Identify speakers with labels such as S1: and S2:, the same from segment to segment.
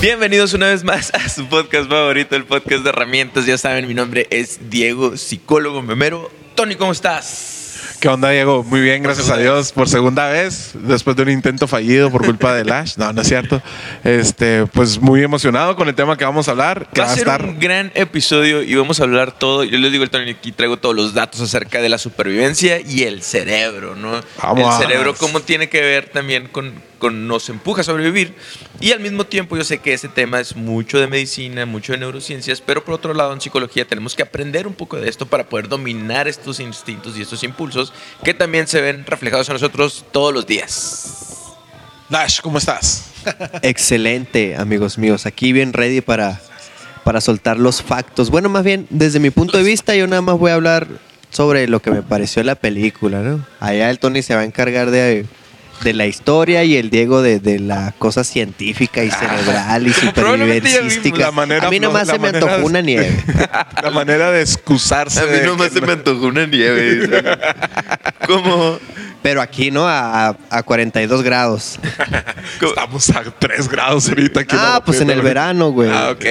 S1: Bienvenidos una vez más a su podcast favorito, el podcast de herramientas. Ya saben, mi nombre es Diego, psicólogo memero. Tony, ¿cómo estás?
S2: ¿Qué onda, Diego? Muy bien, gracias a Dios. Por segunda vez, después de un intento fallido por culpa de Lash. No, no es cierto. Este, pues muy emocionado con el tema que vamos a hablar. Que
S1: va, a ser un gran episodio y vamos a hablar todo. Yo les digo el Tony, aquí traigo todos los datos acerca de la supervivencia y el cerebro, ¿no?
S2: Vamos.
S1: El cerebro, cómo tiene que ver también con, con nos empuja a sobrevivir. Y al mismo tiempo yo sé que ese tema es mucho de medicina, mucho de neurociencias, pero por otro lado en psicología tenemos que aprender un poco de esto para poder dominar estos instintos y estos impulsos que también se ven reflejados en nosotros todos los días.
S2: Lash, ¿cómo estás?
S3: Excelente, amigos míos. Aquí bien ready para, para soltar los factos. Bueno, más bien, desde mi punto de vista, yo nada más voy a hablar sobre lo que me pareció la película, ¿no? Allá el Tony se va a encargar de de la historia y el Diego de, de la cosa científica y cerebral y supervivencística. a mí nomás se me antojó una nieve.
S2: La manera de excusarse.
S1: A mí nomás se me antojó una nieve. ¿Cómo?
S3: Pero aquí, ¿no? A, a- a 42 grados.
S2: Estamos a 3 grados ahorita. aquí
S3: Ah, pues en el verano, güey.
S2: Ah, ok.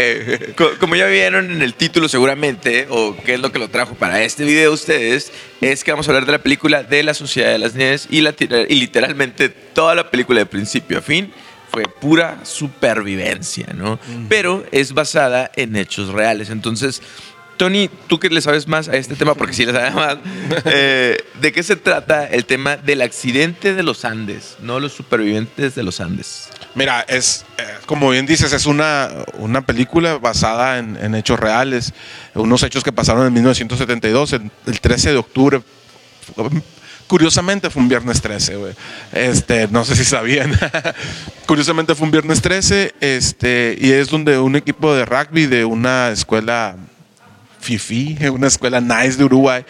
S1: Co- Como ya vieron en el título seguramente, o qué es lo que lo trajo para este video ustedes, es que vamos a hablar de la película de la Sociedad de las Nieves y, la, y literalmente toda la película de principio a fin fue pura supervivencia, ¿no? Pero es basada en hechos reales. Entonces, Tony, tú que le sabes más a este tema, porque sí le sabes más, eh, ¿de qué se trata el tema del accidente de los Andes, no los supervivientes de los Andes?
S2: Mira, es, eh, como bien dices, es una, una película basada en, en hechos reales, unos hechos que pasaron en 1972, el, el 13 de octubre. Curiosamente fue un viernes 13, güey. Este, no sé si sabían. Curiosamente fue un viernes 13, este, y es donde un equipo de rugby de una escuela Fifi, una escuela nice de Uruguay,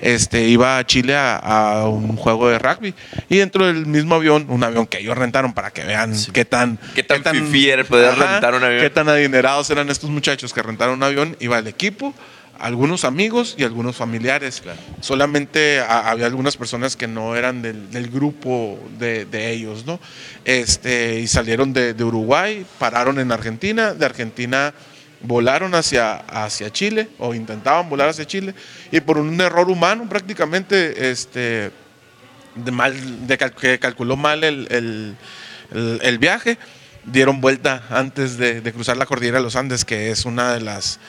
S2: este, iba a Chile a, a un juego de rugby. Y dentro del mismo avión, un avión que ellos rentaron para que vean qué tan...
S1: Qué tan fifí era poder rentar un avión.
S2: Qué tan adinerados eran estos muchachos que rentaron un avión. Iba el equipo, algunos amigos y algunos familiares. Solamente a- había algunas personas que no eran del, del grupo de, de ellos, ¿no? Este, y salieron de, de Uruguay, pararon en Argentina, de Argentina volaron hacia, hacia Chile o intentaban volar hacia Chile y por un error humano prácticamente este, de mal, de cal- que calculó mal el, el- el- el viaje, dieron vuelta antes de, de cruzar la cordillera de los Andes, que es una de las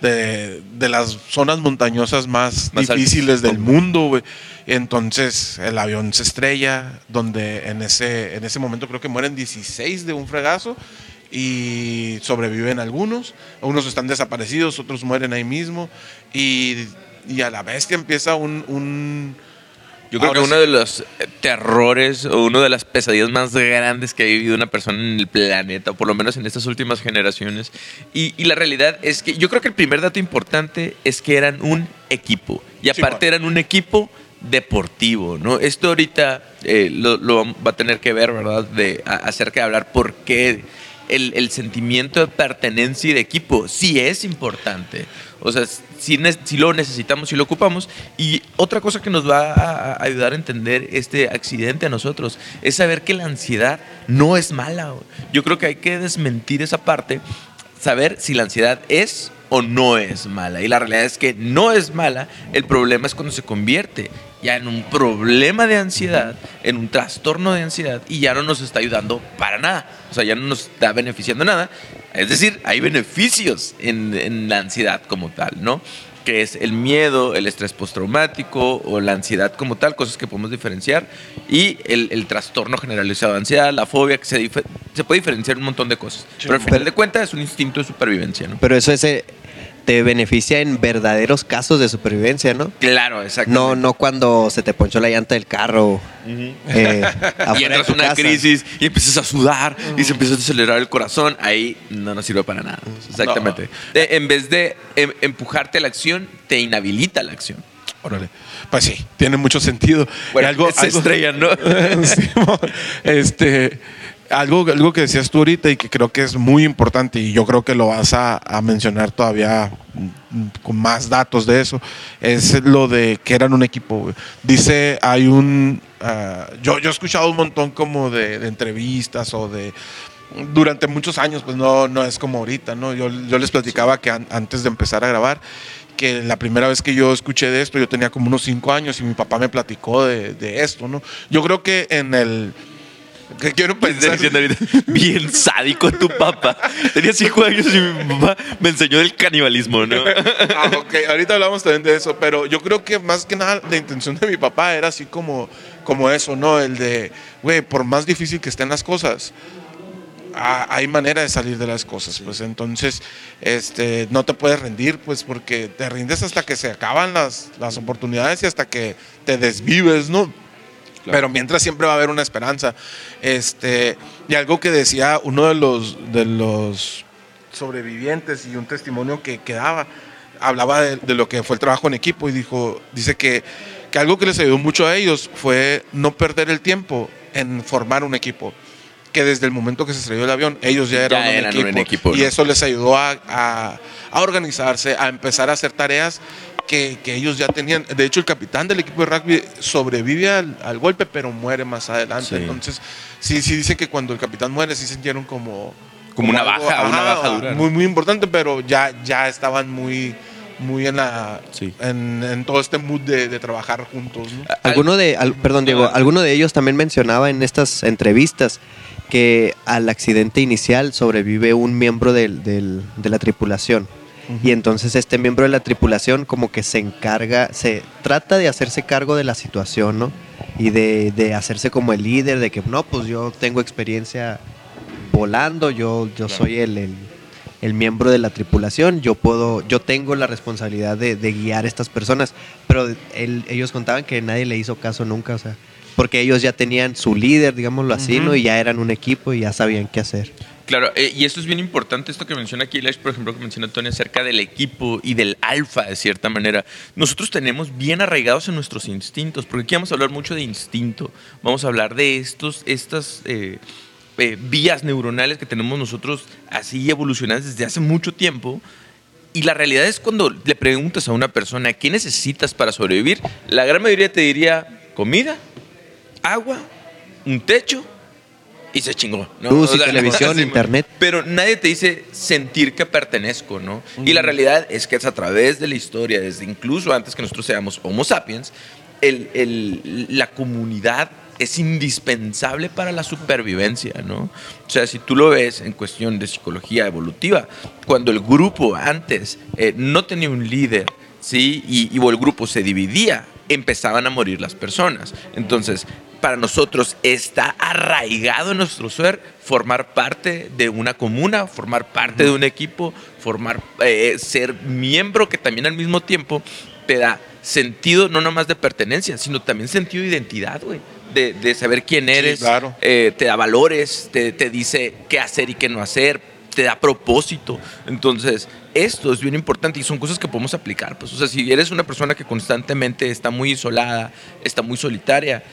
S2: de, de las zonas montañosas más,
S1: Más
S2: difíciles del mundo, güey. Entonces el avión se estrella, donde en ese, en ese momento creo que mueren 16 de un fregazo y sobreviven algunos. Unos están desaparecidos, otros mueren ahí mismo. Y, y a la bestia empieza un- un
S1: Yo creo
S2: Ahora
S1: que
S2: sí.
S1: uno de los eh, terrores o uno de las pesadillas más grandes que ha vivido una persona en el planeta, o por lo menos en estas últimas generaciones. Y, y la realidad es que yo creo que el primer dato importante es que eran un equipo. Y
S2: Sí,
S1: aparte
S2: man.
S1: eran un equipo deportivo, ¿no? Esto ahorita eh, lo, lo va a tener que ver, ¿verdad? De, acerca de hablar por qué el, sentimiento de pertenencia y de equipo sí es importante. O sea, si, lo necesitamos, si lo ocupamos. Y otra cosa que nos va a, ayudar a entender este accidente a nosotros es saber que la ansiedad no es mala. Yo creo que hay que desmentir esa parte, saber si la ansiedad es o no es mala. Y la realidad es que no es mala, el problema es cuando se convierte ya en un problema de ansiedad, en un trastorno de ansiedad y ya no nos está ayudando para nada. O sea, ya no nos está beneficiando nada. Es decir, hay beneficios en, en la ansiedad como tal, ¿no? Que es el miedo, el estrés postraumático o la ansiedad como tal, cosas que podemos diferenciar, y el, el trastorno generalizado de ansiedad, la fobia, que se, se puede diferenciar un montón de cosas. Pero al final de cuentas es un instinto de supervivencia, ¿no?
S3: Pero eso es, eh, te beneficia en verdaderos casos de supervivencia, ¿no?
S1: Claro, exacto.
S3: No, no cuando se te ponchó la llanta del carro. eh,
S1: y entras en una
S3: casa.
S1: crisis y empiezas a sudar y se empieza a acelerar el corazón, ahí no nos sirve para nada. Exactamente. Eh, En vez de em- empujarte a la acción, te inhabilita la acción.
S2: Órale. Pues sí, tiene mucho sentido.
S1: Bueno,
S2: algo,
S1: se
S2: algo-
S1: estrellan, ¿no?
S2: Sí, este, algo, algo que decías tú ahorita y que creo que es muy importante y yo creo que lo vas a, mencionar todavía con más datos de eso, es lo de que eran un equipo. Dice, hay un... ah, yo, yo he escuchado un montón como de, entrevistas o de durante muchos años, pues no, no es como ahorita, ¿no? Yo, yo les platicaba que an- antes de empezar a grabar, que la primera vez que yo escuché de esto, yo tenía como unos cinco años y mi papá me platicó de, de esto, ¿no? Yo creo que en el... Que quiero pensar...
S1: diciendo ahorita, bien sádico tu papá. Tenía cinco años y mi papá me enseñó del canibalismo, ¿no?
S2: Ah, ok, ahorita hablamos también de eso, pero yo creo que más que nada la intención de mi papá era así como, como eso, ¿no? El de, güey, por más difícil que estén las cosas, hay manera de salir de las cosas, pues entonces este, no te puedes rendir, pues porque te rindes hasta que se acaban las, las oportunidades y hasta que te desvives, ¿no? Pero mientras siempre va a haber una esperanza. Este, y algo que decía uno de los, de los sobrevivientes y un testimonio que, que daba, hablaba de, de lo que fue el trabajo en equipo y dijo, dice que, que algo que les ayudó mucho a ellos fue no perder el tiempo en formar un equipo. Que desde el momento que se estrelló el avión, ellos ya eran,
S1: Ya
S2: un,
S1: eran
S2: equipo,
S1: un equipo,
S2: Y
S1: ¿no?
S2: eso les ayudó a, a- a organizarse, a empezar a hacer tareas que, que ellos ya tenían. De hecho, el capitán del equipo de rugby sobrevive al, al golpe, pero muere más adelante.
S1: Sí.
S2: Entonces, sí, sí dicen que cuando el capitán muere, sí sintieron como...
S1: Como una
S2: algo,
S1: baja, una baja dura.
S2: Muy, muy importante, pero ya, ya estaban muy, muy en, la,
S1: Sí.
S2: en, en todo este mood de, de trabajar juntos. ¿no?
S3: Alguno de, al- perdón Diego, alguno de ellos también mencionaba en estas entrevistas que al accidente inicial sobrevive un miembro del- del- de la tripulación. Y entonces este miembro de la tripulación como que se encarga, se trata de hacerse cargo de la situación, ¿no? Y de, de hacerse como el líder, de que no, pues yo tengo experiencia volando, yo, yo soy el, el- el miembro de la tripulación, yo puedo, yo tengo la responsabilidad de, de guiar a estas personas, pero él- ellos contaban que nadie le hizo caso nunca, o sea, porque ellos ya tenían su líder, digámoslo así, ¿no? Y ya eran un equipo y ya sabían qué hacer.
S1: Claro, eh, y esto es bien importante, esto que menciona aquí Lesh, por ejemplo, que menciona Tony acerca del equipo y del alfa, de cierta manera. Nosotros tenemos bien arraigados en nuestros instintos, porque aquí vamos a hablar mucho de instinto, vamos a hablar de estos, estas eh, eh, vías neuronales que tenemos nosotros así evolucionadas desde hace mucho tiempo. Y la realidad es cuando le preguntas a una persona, ¿qué necesitas para sobrevivir? La gran mayoría te diría comida, agua, un techo y se chingó. ¿no?
S3: Luz y
S1: O sea,
S3: televisión,
S1: así,
S3: internet.
S1: Pero nadie te dice sentir que pertenezco, ¿no? Y la realidad es que es a través de la historia, desde incluso antes que nosotros seamos Homo sapiens, el- el- la comunidad es indispensable para la supervivencia, ¿no? O sea, si tú lo ves en cuestión de psicología evolutiva, cuando el grupo antes eh, no tenía un líder, ¿sí? Y, y o el grupo se dividía, empezaban a morir las personas. Entonces, para nosotros está arraigado en nuestro ser formar parte de una comuna, formar parte de un equipo, formar, eh, ser miembro que también al mismo tiempo te da sentido no nomás de pertenencia, sino también sentido de identidad, güey. De, de saber quién eres,
S2: claro.
S1: eh, te da valores, te, te dice qué hacer y qué no hacer, te da propósito. Entonces, esto es bien importante y son cosas que podemos aplicar. Pues, o sea, si eres una persona que constantemente está muy isolada, está muy solitaria,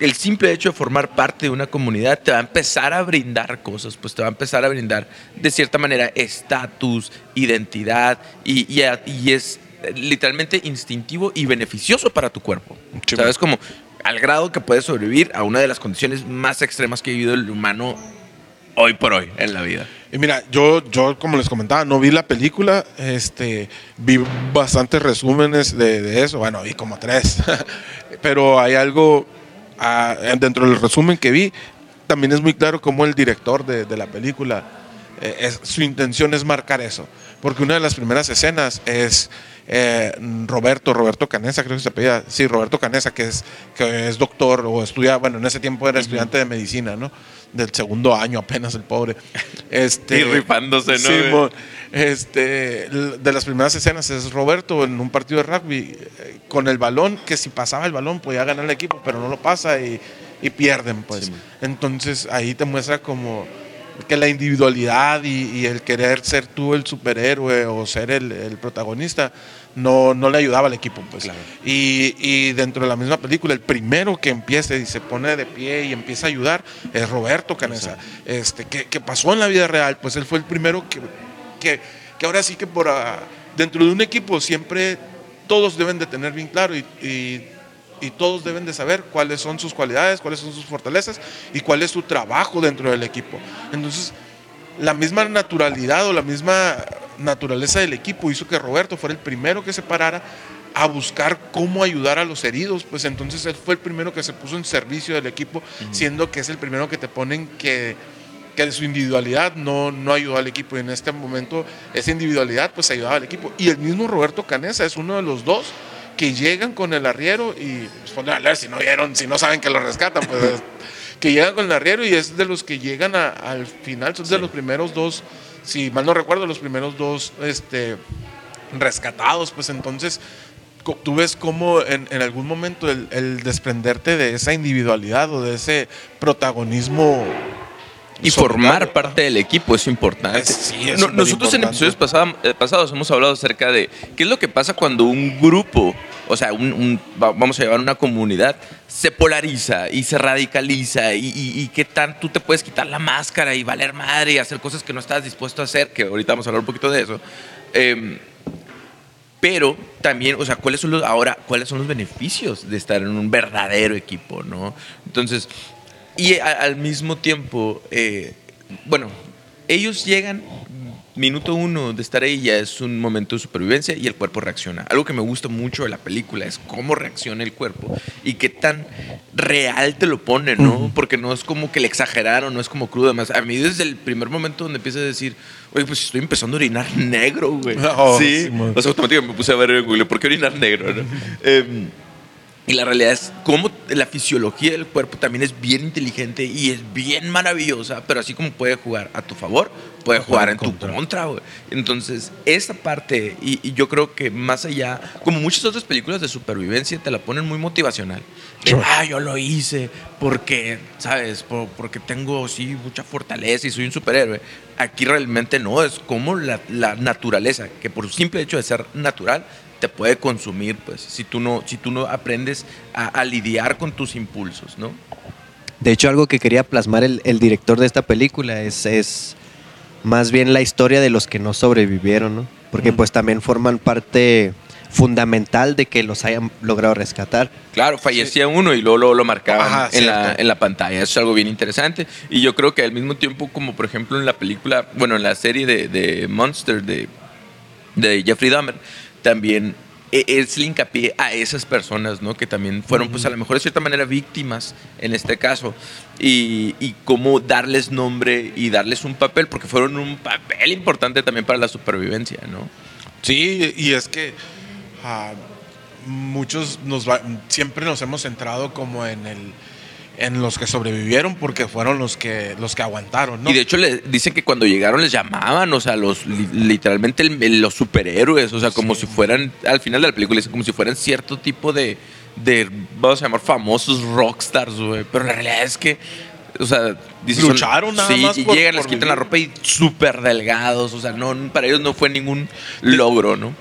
S1: el simple hecho de formar parte de una comunidad te va a empezar a brindar cosas, pues te va a empezar a brindar de cierta manera estatus, identidad y, y a- y es eh, literalmente instintivo y beneficioso para tu cuerpo.
S2: Sí,
S1: ¿Sabes? Como al grado que puedes sobrevivir a una de las condiciones más extremas que ha vivido el humano hoy por hoy en la vida.
S2: Y mira, yo, yo como les comentaba, no vi la película, este, vi bastantes resúmenes de, de eso, bueno, vi como tres, pero hay algo ah, dentro del resumen que vi, también es muy claro cómo el director de, de la película, eh, es- su intención es marcar eso, porque una de las primeras escenas es eh, Roberto, Roberto Canesa, creo que se apellida, sí, Roberto Canesa, que es, que es doctor o estudia, bueno, en ese tiempo era estudiante de medicina, ¿no? Del segundo año apenas el pobre. Este,
S1: Y rifándose, ¿no,
S2: Simón. Este, de las primeras escenas es Roberto en un partido de rugby eh, con el balón, que si pasaba el balón podía ganar el equipo, pero no lo pasa y, y pierden, pues.
S1: Sí.
S2: Entonces ahí te muestra como que la individualidad y, y el querer ser tú el superhéroe o ser el, el protagonista no, no le ayudaba al equipo, pues.
S1: Claro.
S2: Y, y dentro de la misma película, el primero que empieza y se pone de pie y empieza a ayudar es Roberto Canesa, este, que, que pasó en la vida real, pues él fue el primero que, que, que ahora sí que por ah, dentro de un equipo siempre todos deben de tener bien claro y, y y todos deben de saber cuáles son sus cualidades, cuáles son sus fortalezas y cuál es su trabajo dentro del equipo. Entonces, la misma naturalidad o la misma naturaleza del equipo hizo que Roberto fuera el primero que se parara a buscar cómo ayudar a los heridos, pues entonces él fue el primero que se puso en servicio del equipo, siendo que es el primero que te ponen que, que de su individualidad no, no ayudó al equipo y en este momento esa individualidad pues ayudaba al equipo. Y el mismo Roberto Canesa es uno de los dos que llegan con el arriero y pues, si no vieron, si no saben que lo rescatan, pues que llegan con el arriero y es de los que llegan al final, son de los primeros dos, si mal no recuerdo, los primeros dos este, rescatados, pues entonces tú ves cómo en, algún momento el, desprenderte de esa individualidad o de ese protagonismo
S1: y formar parte del equipo es importante. nosotros en episodios eh, pasados hemos hablado acerca de qué es lo que pasa cuando un grupo, o sea, vamos a llevar una comunidad, se polariza y se radicaliza y, qué tan tú te puedes quitar la máscara y valer madre y hacer cosas que no estás dispuesto a hacer, que ahorita vamos a hablar un poquito de eso. Eh, pero también, o sea, ¿cuáles son los, ahora, cuáles son los beneficios de estar en un verdadero equipo, no? Entonces, y al mismo tiempo, eh, bueno, ellos llegan minuto uno de estar ahí ya es un momento de supervivencia y el cuerpo reacciona. Algo que me gusta mucho de la película es cómo reacciona el cuerpo y qué tan real te lo pone, ¿no? Porque no es como que le exageraron, no es como crudo. Además, a mí desde el primer momento donde empieza a decir, oye, pues estoy empezando a orinar negro, güey. Oh, sí. o sea, automáticamente me puse a ver Google, ¿por qué orinar negro? ¿no? Em, y la realidad es cómo la fisiología del cuerpo también es bien inteligente y es bien maravillosa, pero así como puede jugar a tu favor, puede jugar en tu contra. Entonces, esa parte, y, yo creo que más allá, como muchas otras películas de supervivencia, te la ponen muy motivacional. ah, yo lo hice porque, ¿sabes? porque tengo, sí, mucha fortaleza y soy un superhéroe. Aquí realmente no, es como la, la naturaleza, que por simple hecho de ser natural, te puede consumir, pues, si tú no, si tú no aprendes a, lidiar con tus impulsos, ¿no?
S3: De hecho, algo que quería plasmar el, director de esta película es, es, más bien la historia de los que no sobrevivieron, ¿no? Porque pues también forman parte fundamental de que los hayan logrado rescatar.
S1: Claro, fallecía uno y luego, lo marcaban en, la, en, la, pantalla. Eso es algo bien interesante. Y yo creo que al mismo tiempo, como por ejemplo en la película, bueno, en la serie de, de Monster de, de Jeffrey Dahmer, también e, es el hincapié a esas personas, ¿no? Que también fueron, pues a lo mejor de cierta manera víctimas en este caso. Y, y, cómo darles nombre y darles un papel, porque fueron un papel importante también para la supervivencia, ¿no?
S2: Sí, y es que ah, muchos nos siempre nos hemos centrado como en el en los que sobrevivieron porque fueron los que los que aguantaron, ¿no?
S1: Y de hecho le dicen que cuando llegaron les llamaban, o sea, los literalmente los superhéroes, o sea, como si fueran al final de la película como si fueran cierto tipo de de vamos a llamar famosos rockstars, güey, pero la realidad es que o sea,
S2: lucharon nada más
S1: y llegan, les quitan la ropa y súper delgados, o sea, no para ellos no fue ningún logro, ¿no?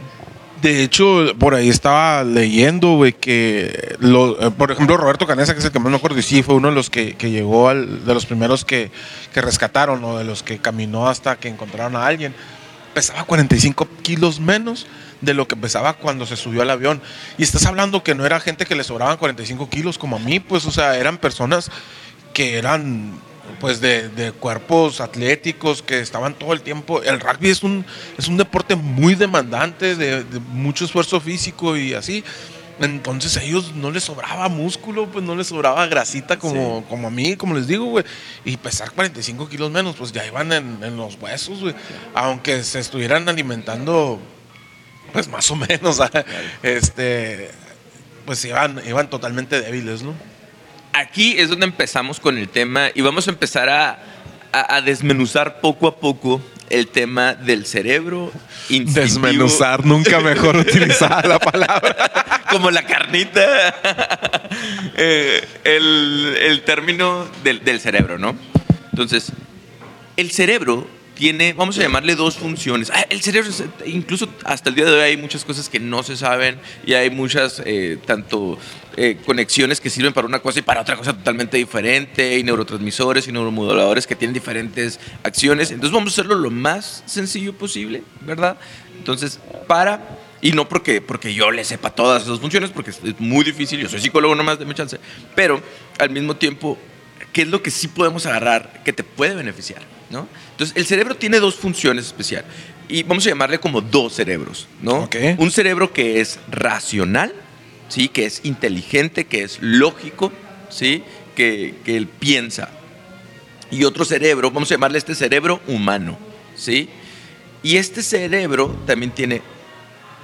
S2: De hecho, por ahí estaba leyendo, güey, que, eh, por ejemplo, Roberto Canesa, que es el que más me acuerdo, y sí, fue uno de los que, llegó, al, de los primeros que, rescataron, o de los que caminó hasta que encontraron a alguien. Pesaba 45 kilos menos de lo que pesaba cuando se subió al avión. Y estás hablando que no era gente que le sobraban 45 kilos como a mí, pues, o sea, eran personas que eran pues de, cuerpos atléticos que estaban todo el tiempo. El rugby es un, es un deporte muy demandante, de, mucho esfuerzo físico y así. Entonces a ellos no les sobraba músculo, pues no les sobraba grasita como, como a mí, como les digo, güey. Y pesar 45 kilos menos, pues ya iban en, los huesos, güey. Aunque se estuvieran alimentando, pues más o menos, este, pues iban, iban totalmente débiles, ¿no?
S1: Aquí es donde empezamos con el tema y vamos a empezar a, desmenuzar poco a poco el tema del cerebro.
S2: Desmenuzar, nunca mejor utilizar la palabra.
S1: Como la carnita. Eh, el, término del, del cerebro, ¿no? Entonces, el cerebro tiene, vamos a llamarle dos funciones. Ah, el cerebro, incluso hasta el día de hoy hay muchas cosas que no se saben y hay muchas, eh, tanto eh, conexiones que sirven para una cosa y para otra cosa totalmente diferente, y neurotransmisores y neuromoduladores que tienen diferentes acciones. Entonces vamos a hacerlo lo más sencillo posible, ¿verdad? Entonces, para Y no porque, porque yo le sepa todas esas funciones, porque es muy difícil, yo soy psicólogo nomás, de mi chance, pero al mismo tiempo, ¿qué es lo que sí podemos agarrar que te puede beneficiar? ¿no? Entonces, el cerebro tiene dos funciones especiales y vamos a llamarle como dos cerebros, ¿no?
S2: Ok.
S1: Un cerebro que es racional, ¿sí? que es inteligente, que es lógico, ¿sí? que, que él piensa. Y otro cerebro, vamos a llamarle este cerebro humano, ¿sí? Y este cerebro también tiene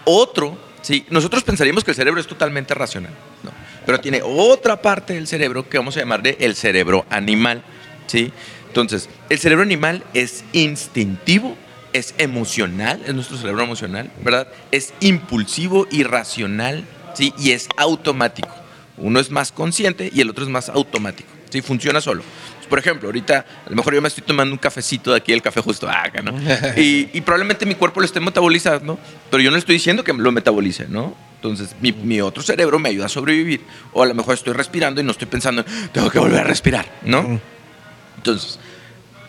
S1: otro, ¿sí? Nosotros pensaríamos que el cerebro es totalmente racional, ¿no? Pero tiene otra parte del cerebro que vamos a llamarle el cerebro animal, ¿sí? Entonces, el cerebro animal es instintivo, es emocional, es nuestro cerebro emocional, ¿verdad? Es impulsivo y racional, ¿sí? Y es automático. Uno es más consciente y el otro es más automático, ¿sí? Funciona solo. Por ejemplo, ahorita a lo mejor yo me estoy tomando un cafecito de aquí, el café justo acá, ¿no? Y, y probablemente mi cuerpo lo esté metabolizando, pero yo no estoy diciendo que lo metabolice, ¿no? Entonces, mi, mi otro cerebro me ayuda a sobrevivir. O a lo mejor estoy respirando y no estoy pensando, en, tengo que volver a respirar, ¿no? Entonces,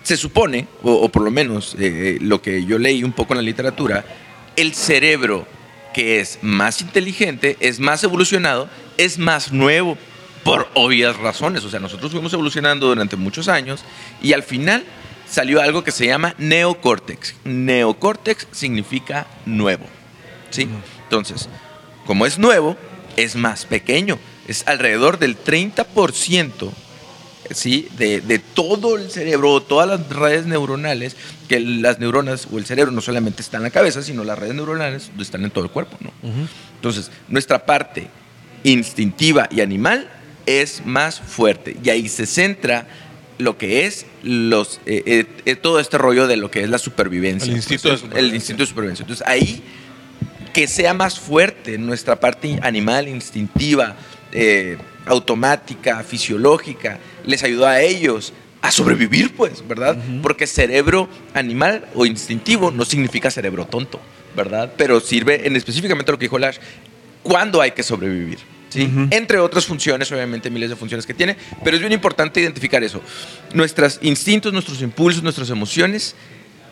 S1: se supone, o, o por lo menos eh, lo que yo leí un poco en la literatura, el cerebro que es más inteligente, es más evolucionado, es más nuevo, por obvias razones. O sea, nosotros fuimos evolucionando durante muchos años y al final salió algo que se llama neocórtex. Neocórtex significa nuevo. ¿sí? Entonces, como es nuevo, es más pequeño. Es alrededor del 30% ¿sí? de, de todo el cerebro, todas las redes neuronales, que las neuronas o el cerebro no solamente está en la cabeza, sino las redes neuronales están en todo el cuerpo. ¿no? Entonces, nuestra parte instintiva y animal es más fuerte y ahí se centra lo que es los, eh, eh, eh, todo este rollo de lo que es la supervivencia.
S2: El instinto de supervivencia.
S1: El instinto de supervivencia. Entonces, ahí que sea más fuerte nuestra parte animal, instintiva, eh, automática, fisiológica, les ayudó a ellos a sobrevivir, pues, ¿verdad? Porque cerebro animal o instintivo no significa cerebro tonto, ¿verdad? Pero sirve en específicamente lo que dijo Lash, cuándo hay que sobrevivir. ¿sí? Entre otras funciones, obviamente miles de funciones que tiene, pero es bien importante identificar eso. Nuestros instintos, nuestros impulsos, nuestras emociones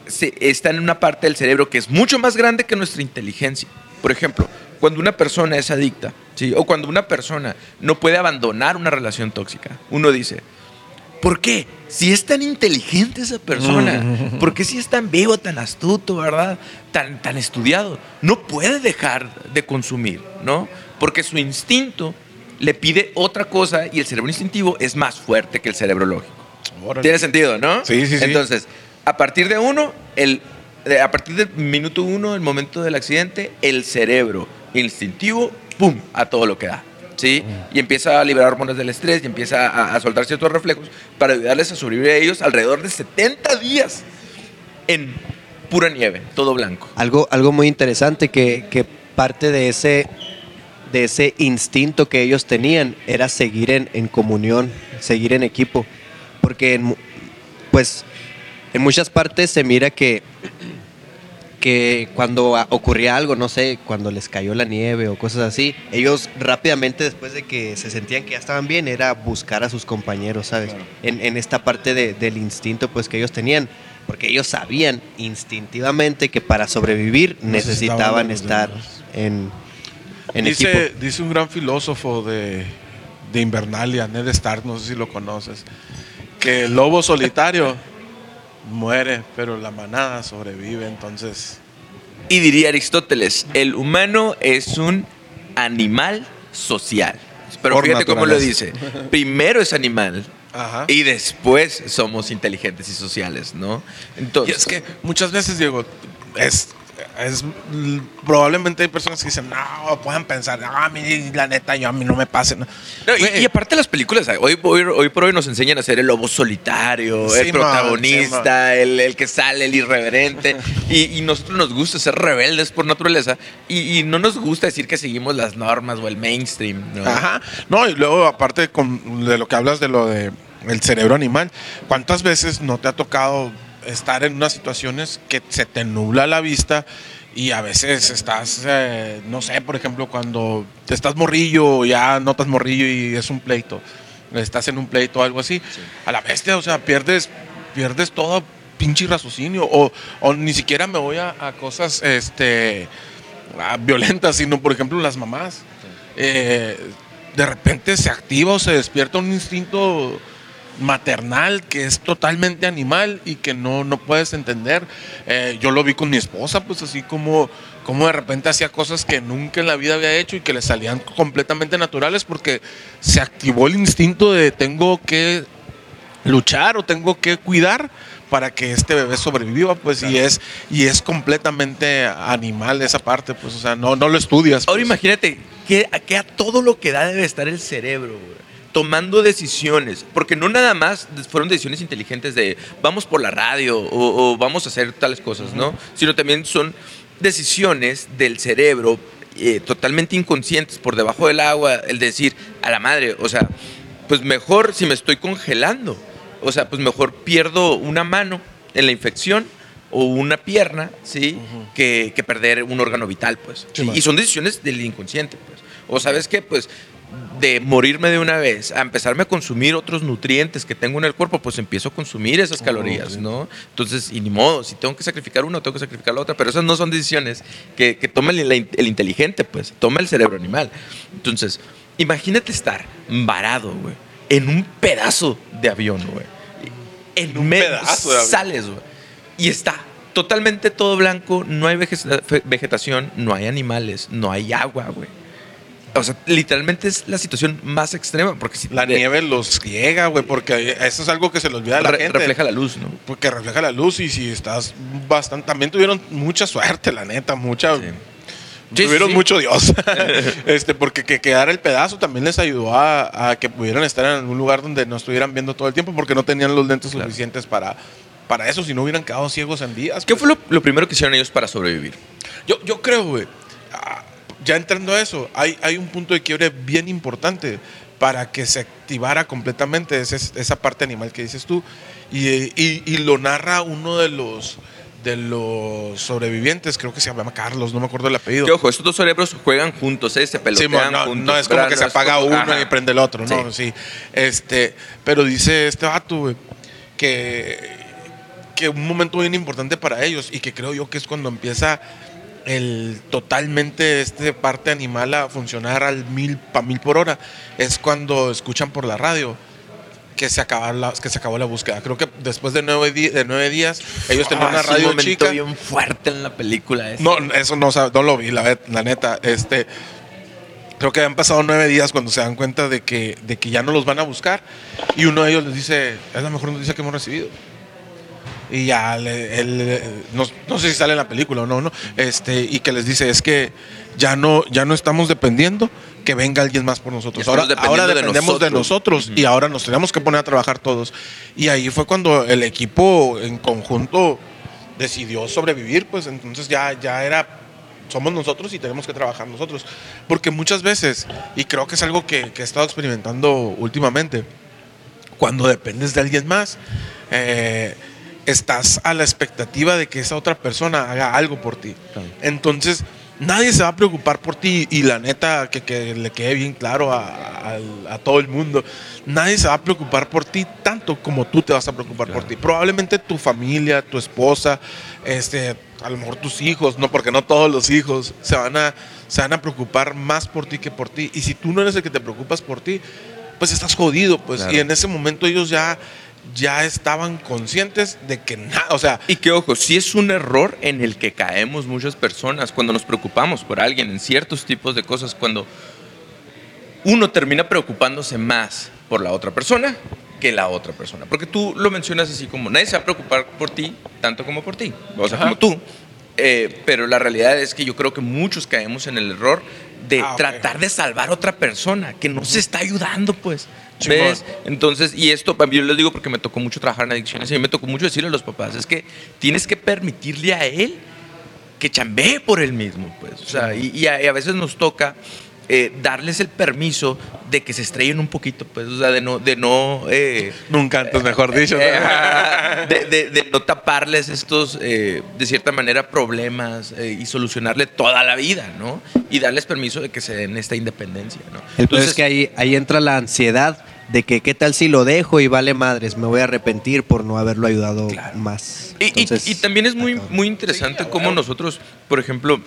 S1: se- están en una parte del cerebro que es mucho más grande que nuestra inteligencia. Por ejemplo, cuando una persona es adicta, ¿sí? o cuando una persona no puede abandonar una relación tóxica, uno dice, ¿por qué? Si es tan inteligente esa persona, ¿por qué si es tan vivo, tan astuto, verdad? Tan, tan estudiado, no puede dejar de consumir, ¿no? Porque su instinto le pide otra cosa y el cerebro instintivo es más fuerte que el cerebro lógico.
S2: Órale.
S1: Tiene sentido, ¿no?
S2: Sí, sí, sí.
S1: Entonces, a partir de uno, el, de- a partir del minuto uno, el momento del accidente, el cerebro instintivo, ¡pum!, a todo lo que da. ¿Sí?
S2: Mm.
S1: Y empieza a liberar hormonas del estrés y empieza a, a soltar ciertos reflejos para ayudarles a sobrevivir a ellos alrededor de 70 días en pura nieve, todo blanco.
S3: Algo, algo muy interesante que, que parte de ese, de ese instinto que ellos tenían era seguir en, en comunión, seguir en equipo. Porque en, pues, en muchas partes se mira que, que cuando ocurría algo, no sé, cuando les cayó la nieve o cosas así, ellos rápidamente después de que se sentían que ya estaban bien, era buscar a sus compañeros, ¿sabes? En, en esta parte de- del instinto pues que ellos tenían, porque ellos sabían instintivamente que para sobrevivir
S2: Necesitaban
S3: estar en, en
S2: dice,
S3: equipo.
S2: dice un gran filósofo de, de Invernalia, Ned Stark, no sé si lo conoces, que el lobo solitario muere, pero la manada sobrevive, entonces...
S1: Y diría Aristóteles, el humano es un animal social. Pero
S2: Por
S1: fíjate cómo lo dice. Primero es animal
S2: Ajá.
S1: y después somos inteligentes y sociales, ¿no?
S2: Y
S1: Entonces,
S2: es que muchas veces, Diego, es, es probablemente hay personas que dicen, no, puedan pensar, no, a mí la neta, yo a mí no me pase. no".
S1: No, y, y aparte las películas, hoy, hoy, hoy por hoy nos enseñan a ser el lobo solitario,
S2: Sí,
S1: el protagonista, el, el que sale, el irreverente. y, y nosotros nos gusta ser rebeldes por naturaleza y, y no nos gusta decir que seguimos las normas o el mainstream. ¿no?
S2: Ajá. No, y luego aparte con, de lo que hablas de lo de el cerebro animal, ¿cuántas veces no te ha tocado estar en unas situaciones que se te nubla la vista y a veces estás, eh, no sé, por ejemplo, cuando te estás morrillo, ya no estás morrillo y es un pleito, estás en un pleito o algo así, a la bestia, o sea, pierdes, pierdes todo pinche raciocinio o, o ni siquiera me voy a, a cosas, este violentas, sino por ejemplo las mamás. Eh, de repente se activa o se despierta un instinto maternal que es totalmente animal y que no, no puedes entender. Eh, yo lo vi con mi esposa, pues así como, como de repente hacía cosas que nunca en la vida había hecho y que le salían completamente naturales porque se activó el instinto de tengo que luchar o tengo que cuidar para que este bebé sobreviva, pues, y es y es completamente animal esa parte, pues, o sea, no, no lo estudias.
S1: Ahora
S2: pues.
S1: imagínate que, que a todo lo que da debe estar el cerebro, güey, tomando decisiones, porque no nada más fueron decisiones inteligentes de vamos por la radio o, o vamos a hacer tales cosas, ¿no? Sino también son decisiones del cerebro eh, totalmente inconscientes por debajo del agua, el decir a la madre, o sea, pues mejor si me estoy congelando, o sea, pues mejor pierdo una mano en la infección o una pierna, ¿sí? que, que perder un órgano vital, pues. Y son decisiones del inconsciente, pues. O sabes qué, pues de morirme de una vez a empezarme a consumir otros nutrientes que tengo en el cuerpo, pues empiezo a consumir esas calorías. ¿no? Entonces, y ni modo, si tengo que sacrificar una, tengo que sacrificar la otra, pero esas no son decisiones que, que toma el, el inteligente, pues, toma el cerebro animal. Entonces, imagínate estar varado, güey, en un pedazo de avión, güey. En
S2: un pedazo de avión.
S1: Sales, güey. Y está totalmente todo blanco, no hay vegetación, no hay animales, no hay agua, güey. O sea, literalmente es la situación más extrema, porque si
S2: La nieve los ciega, güey, porque eso es algo que se le olvida a la
S1: re-
S2: gente.
S1: refleja la luz, ¿no?
S2: Porque refleja la luz y si estás bastante... También tuvieron mucha suerte, la neta, mucha...
S1: Sí. Sí,
S2: tuvieron
S1: sí,
S2: mucho Dios. este, porque que quedara el pedazo también les ayudó a, a que pudieran estar en un lugar donde no estuvieran viendo todo el tiempo porque no tenían los lentes
S1: Claro.
S2: suficientes para, para eso, si no hubieran quedado ciegos en días.
S1: ¿Qué
S2: pues.
S1: fue lo, lo primero que hicieron ellos para sobrevivir?
S2: Yo, yo creo, güey, ya entrando a eso, hay, hay un punto de quiebre bien importante para que se activara completamente esa parte animal que dices tú. Y, y- y lo narra uno de los, de los sobrevivientes, creo que se llama Carlos, no me acuerdo el apellido.
S1: Que ojo, estos dos cerebros juegan juntos, ¿eh? se
S2: Sí,
S1: pelotean
S2: no,
S1: juntos.
S2: no es como que se apaga
S1: como-
S2: uno
S1: Ajá.
S2: y prende el otro, no, sí. Este, pero dice este vato, güey, que, que un momento bien importante para ellos y que creo yo que es cuando empieza el totalmente este parte animal a funcionar al mil pa mil por hora es cuando escuchan por la radio que se acaba la, que se acabó la búsqueda creo que después de nueve, de nueve días ellos tenían
S1: Ah,
S2: una
S1: un
S2: radio
S1: momento
S2: chica
S1: bien fuerte en la película.
S2: no, eso no, no lo vi, la, la neta. Este, creo que han pasado nueve días cuando se dan cuenta de que, de que ya no los van a buscar. Y uno de ellos les dice, es la mejor noticia que hemos recibido. Y ya, le- él, eh, no, no sé si sale en la película o no, no. Este, y que les dice, es que ya no, ya no estamos dependiendo que venga alguien más por nosotros. Ahora, ahora
S1: de
S2: dependemos de nosotros, y ahora nos tenemos que poner a trabajar todos. Y ahí fue cuando el equipo en conjunto decidió sobrevivir, pues entonces ya, ya era, somos nosotros y tenemos que trabajar nosotros. Porque muchas veces, y creo que es algo que, que he estado experimentando últimamente, cuando dependes de alguien más, eh, estás a la expectativa de que esa otra persona haga algo por ti.
S3: Claro.
S2: Entonces, nadie se va a preocupar por ti y la neta, que, que le quede bien claro a, todo el mundo, nadie se va a preocupar por ti tanto como tú te vas a preocupar por ti. Probablemente tu familia, tu esposa, este, a lo mejor tus hijos, no porque no todos los hijos se van a se van a preocupar más por ti que por ti y si tú no eres el que te preocupas por ti, pues estás jodido, pues
S1: Claro.
S2: y en ese momento ellos ya ya estaban conscientes de que nada, o sea,
S1: Y que ojo, sí es un error en el que caemos muchas personas cuando nos preocupamos por alguien en ciertos tipos de cosas, cuando uno termina preocupándose más por la otra persona que la otra persona. Porque tú lo mencionas así como, nadie se va a preocupar por ti tanto como por ti, o sea,
S2: Ajá.
S1: como tú. Eh, pero la realidad es que yo creo que muchos caemos en el error de
S2: Ah,
S1: tratar de salvar a otra persona que no se está ayudando, pues. ¿Ves? Entonces, y esto yo les digo porque me tocó mucho trabajar en adicciones y me tocó mucho decirle a los papás, es que tienes que permitirle a él que chambee por él mismo, pues. O sea, y a veces nos toca eh, darles el permiso de que se estrellen un poquito, pues, o sea, de no, de no eh,
S2: nunca antes mejor dicho. ¿no?
S1: de, de- de no taparles estos, eh, de cierta manera, problemas eh, y solucionarle toda la vida, ¿no? Y darles permiso de que se den esta independencia, ¿no?
S3: El peor es que ahí, ahí entra la ansiedad de que qué tal si lo dejo y vale madres, me voy a arrepentir por no haberlo ayudado
S1: Claro.
S3: más.
S1: Y, y-
S3: Entonces,
S1: y también es muy, muy interesante cómo nosotros, por ejemplo,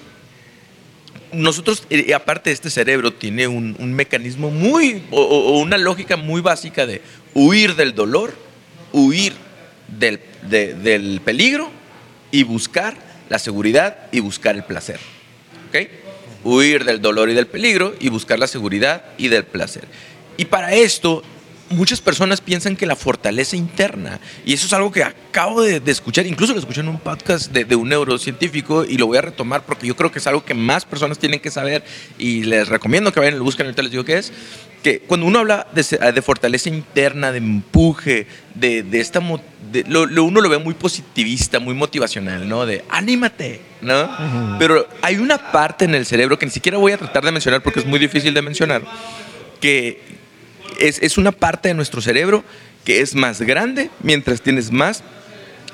S1: nosotros, eh, aparte de este cerebro, tiene un, un mecanismo muy, o, una lógica muy básica de huir del dolor, huir del, de- del peligro y buscar la seguridad y buscar el placer. ¿Ok? Huir del dolor y del peligro y buscar la seguridad y del placer. Y para esto, muchas personas piensan que la fortaleza interna, y eso es algo que acabo de, de escuchar, incluso lo escuché en un podcast de, de un neurocientífico y lo voy a retomar porque yo creo que es algo que más personas tienen que saber y les recomiendo que vayan y lo busquen, ahorita les digo qué es, que cuando uno habla de, de fortaleza interna, de empuje, de, de esta... lo, lo- uno lo ve muy positivista, muy motivacional, ¿no? De anímate, ¿no? Pero hay una parte en el cerebro que ni siquiera voy a tratar de mencionar porque es muy difícil de mencionar, que es, es una parte de nuestro cerebro que es más grande mientras tienes más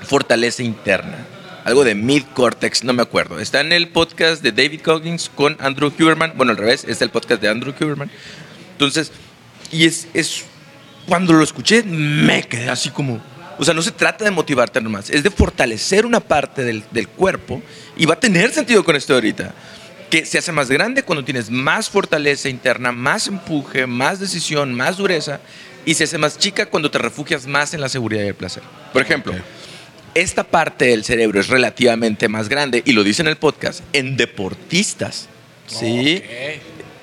S1: fortaleza interna. Algo de mid-cortex, no me acuerdo. Está en el podcast de David Coggins con Andrew Huberman. Bueno, al revés, es el podcast de Andrew Huberman. Entonces, y es, es cuando lo escuché, me quedé así como. O sea, no se trata de motivarte nomás, es de fortalecer una parte del, del cuerpo y va a tener sentido con esto ahorita. Que se hace más grande cuando tienes más fortaleza interna, más empuje, más decisión, más dureza y se hace más chica cuando te refugias más en la seguridad y el placer. Por ejemplo, esta parte del cerebro es relativamente más grande, y lo dice en el podcast, en deportistas, ¿sí?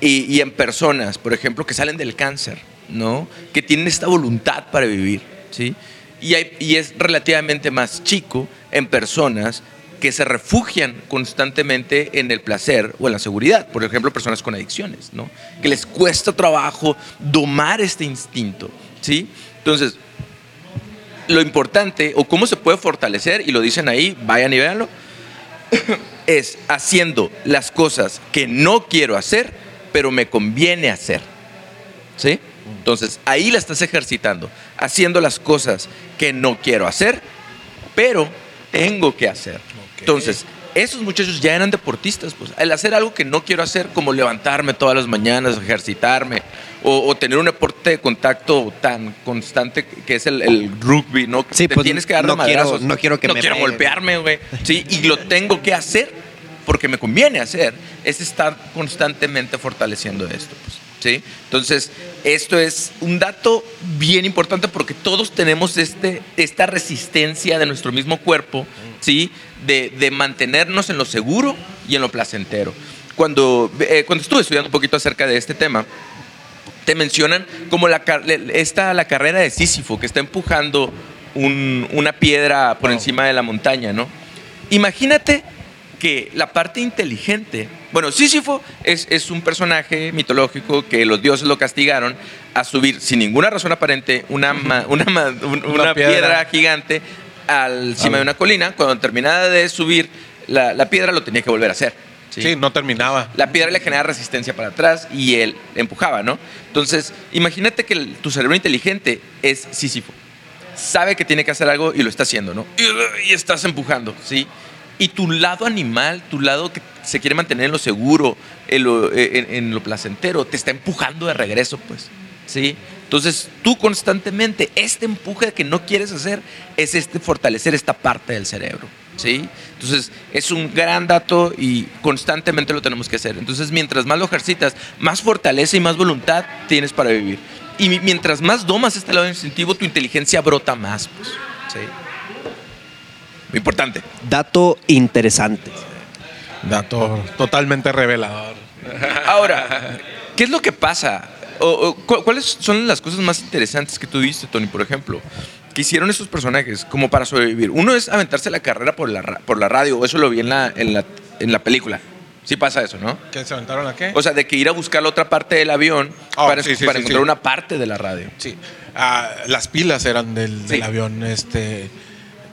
S1: Y, y en personas, por ejemplo, que salen del cáncer, ¿no? Que tienen esta voluntad para vivir, ¿sí? Y, hay- y es relativamente más chico en personas que se refugian constantemente en el placer o en la seguridad. Por ejemplo, personas con adicciones, ¿no? Que les cuesta trabajo domar este instinto, ¿sí? Entonces, lo importante o cómo se puede fortalecer, y lo dicen ahí, vayan y véanlo, es haciendo las cosas que no quiero hacer, pero me conviene hacer. ¿Sí? Entonces, ahí la estás ejercitando, haciendo las cosas que no quiero hacer, pero tengo que hacer. Entonces, esos muchachos ya eran deportistas, pues. El hacer algo que no quiero hacer, como levantarme todas las mañanas, ejercitarme, o, o tener un deporte de contacto tan constante que es el, el rugby, ¿no?
S3: Sí,
S1: Te
S3: pues,
S1: tienes que dar
S3: no quiero- no quiero que
S1: no
S3: me
S1: quiero
S3: peguen.
S1: golpearme, güey. Sí, y lo tengo que hacer porque me conviene hacer. Es estar constantemente fortaleciendo esto, pues. ¿Sí? Entonces, esto es un dato bien importante porque todos tenemos este, esta resistencia de nuestro mismo cuerpo, ¿sí? De, de mantenernos en lo seguro y en lo placentero. Cuando, eh, cuando estuve estudiando un poquito acerca de este tema, te mencionan como la, esta, la carrera de Sísifo, que está empujando un- una piedra por encima de la montaña, ¿no? Imagínate que la parte inteligente, bueno, Sísifo es, es un personaje mitológico que los dioses lo castigaron a subir sin ninguna razón aparente una, una, una
S2: piedra.
S1: piedra. gigante al cima de una colina. Cuando terminaba de subir la, la piedra, lo tenía que volver a hacer.
S2: Sí, no terminaba.
S1: La piedra le genera resistencia para atrás y él empujaba, ¿no? Entonces, imagínate que el- tu cerebro inteligente es Sísifo. Sabe que tiene que hacer algo y lo está haciendo, ¿no? Y, y estás empujando, ¿sí? Y tu lado animal, tu lado que se quiere mantener en lo seguro, en lo, en- en lo placentero, te está empujando de regreso, pues, ¿sí? Entonces, tú constantemente, este empuje que no quieres hacer es este fortalecer esta parte del cerebro, ¿sí? Entonces, es un gran dato y constantemente lo tenemos que hacer. Entonces, mientras más lo ejercitas, más fortaleza y más voluntad tienes para vivir. Y mi- mientras más domas este lado instintivo, tu inteligencia brota más, pues, ¿sí? Muy importante.
S3: Dato interesante.
S2: Dato totalmente revelador.
S1: Ahora, ¿qué es lo que pasa? O- o, cu- ¿Cuáles son las cosas más interesantes que tú viste, Tony, por ejemplo? Que hicieron esos personajes como para sobrevivir. Uno es aventarse la carrera por la, ra- por la radio, eso lo vi en la, en la, en la película. Sí pasa eso, ¿no?
S2: ¿Qué se aventaron a qué?
S1: O sea, de que ir a buscar la otra parte del avión
S2: Oh,
S1: para,
S2: sí, sí,
S1: para
S2: sí,
S1: encontrar
S2: sí.
S1: una parte de la radio.
S2: Sí. Ah, las pilas eran del, avión, este,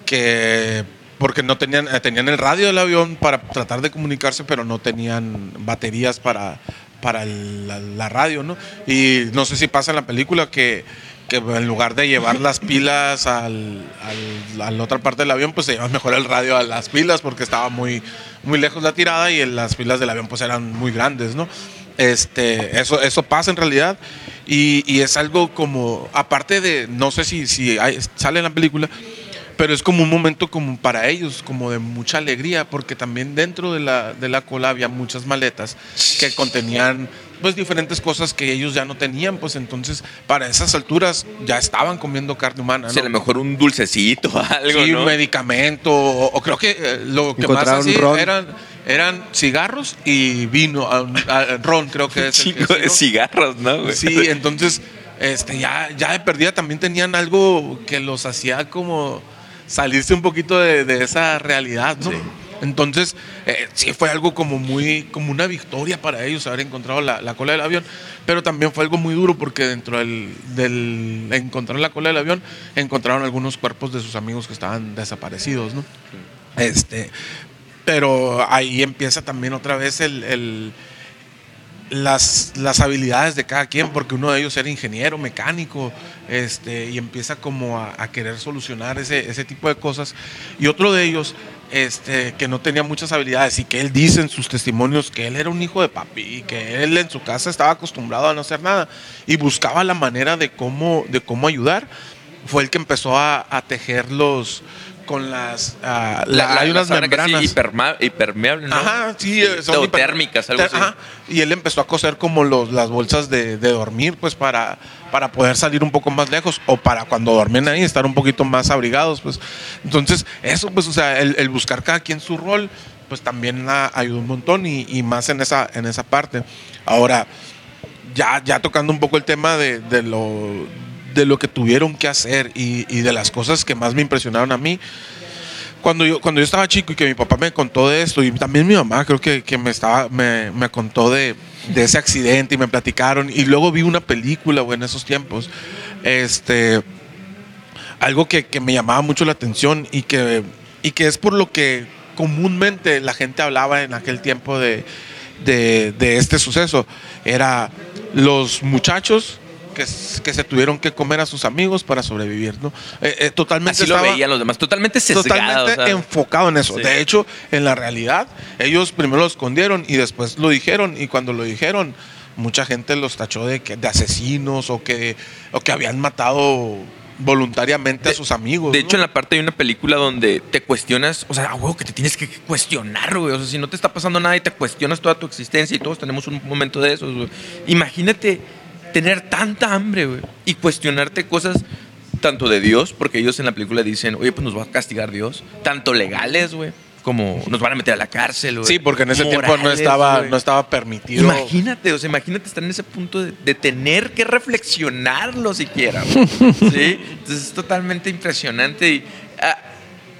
S2: que porque no tenían, eh, tenían el radio del avión para tratar de comunicarse, pero no tenían baterías para, para la, radio, ¿no? Y no sé si pasa en la película que, que en lugar de llevar las pilas al, al- a la otra parte del avión, pues se llevan mejor el radio a las pilas porque estaba muy, muy lejos la tirada y en las pilas del avión pues eran muy grandes, ¿no? Este, eso, eso pasa en realidad y, y es algo como, aparte de, no sé si, si sale en la película, pero es como un momento como para ellos, como de mucha alegría, porque también dentro de la, de la cola había muchas maletas que contenían pues diferentes cosas que ellos ya no tenían, pues entonces para esas alturas ya estaban comiendo carne humana.
S1: O sea, a
S2: ¿no?
S1: lo mejor un dulcecito, algo,
S2: Sí,
S1: ¿no?
S2: un medicamento, o, o creo que eh, lo que más así
S3: ron.
S2: eran, eran cigarros y vino, ah, ah, ron creo que es el que
S1: Chingo de
S2: sí,
S1: cigarros, ¿no?
S2: ¿no?
S1: güey?
S2: Sí, entonces este, ya, ya de perdida también tenían algo que los hacía como salirse un poquito de, de esa realidad, ¿no?
S1: Sí.
S2: Entonces, eh, sí fue algo como muy, como una victoria para ellos haber encontrado la, la cola del avión, pero también fue algo muy duro porque dentro del, del encontrar la cola del avión encontraron algunos cuerpos de sus amigos que estaban desaparecidos, ¿no? Este, pero ahí empieza también otra vez el, el- las, las habilidades de cada quien, porque uno de ellos era ingeniero, mecánico, este, y empieza como a, querer solucionar ese, ese tipo de cosas. Y otro de ellos, este, que no tenía muchas habilidades y que él dice en sus testimonios que él era un hijo de papi y que él en su casa estaba acostumbrado a no hacer nada y buscaba la manera de cómo, de cómo ayudar, fue el que empezó a tejer los con las ah,
S1: La-
S2: la-
S1: la-
S2: hay unas membranas
S1: hiperma- hipermeables, ¿no?
S2: Ajá, sí, son
S1: térmicas, algo así.
S2: Ajá, Y él empezó a coser como los, las bolsas de, de dormir, pues para, para poder salir un poco más lejos o para cuando dormían ahí estar un poquito más abrigados, pues. Entonces, eso, pues, o sea, el, el buscar cada quien su rol, pues también ah, ayudó un montón y, y más en esa, en esa parte. Ahora, ya, ya tocando un poco el tema de, de lo, de lo que tuvieron que hacer y, de las cosas que más me impresionaron a mí, cuando yo, cuando yo estaba chico y que mi papá me contó de esto, y también mi mamá creo que, que me, estaba, me, me contó de, de ese accidente y me platicaron, y luego vi una película güey, en esos tiempos, este, algo que, que me llamaba mucho la atención y que, y que es por lo que comúnmente la gente hablaba en aquel tiempo de, de este suceso, era los muchachos que, se tuvieron que comer a sus amigos para sobrevivir, ¿no? Eh, eh, totalmente
S1: Así lo
S2: estaba-
S1: veían los demás, totalmente sesgado.
S2: totalmente enfocado en eso.
S1: Sí.
S2: De hecho, en la realidad, ellos primero lo escondieron y después lo dijeron. Y cuando lo dijeron, mucha gente los tachó de, que, de asesinos o que, o que habían matado voluntariamente a sus amigos.
S1: De
S2: ¿no?
S1: hecho, en la parte hay una película donde te cuestionas, o sea, a huevo que te tienes que cuestionar, güey. O sea, si no te está pasando nada y te cuestionas toda tu existencia y todos tenemos un momento de güey. Imagínate tener tanta hambre, güey, y cuestionarte cosas tanto de Dios, porque ellos en la película dicen, oye, pues nos va a castigar Dios, tanto legales, güey, como nos van a meter a la cárcel, güey.
S2: Sí, porque en ese tiempo no estaba,
S1: güey.
S2: no estaba permitido.
S1: Imagínate, o sea, imagínate estar en ese punto de, de tener que reflexionarlo siquiera. güey. ¿Sí? Entonces es totalmente impresionante. Y, ah,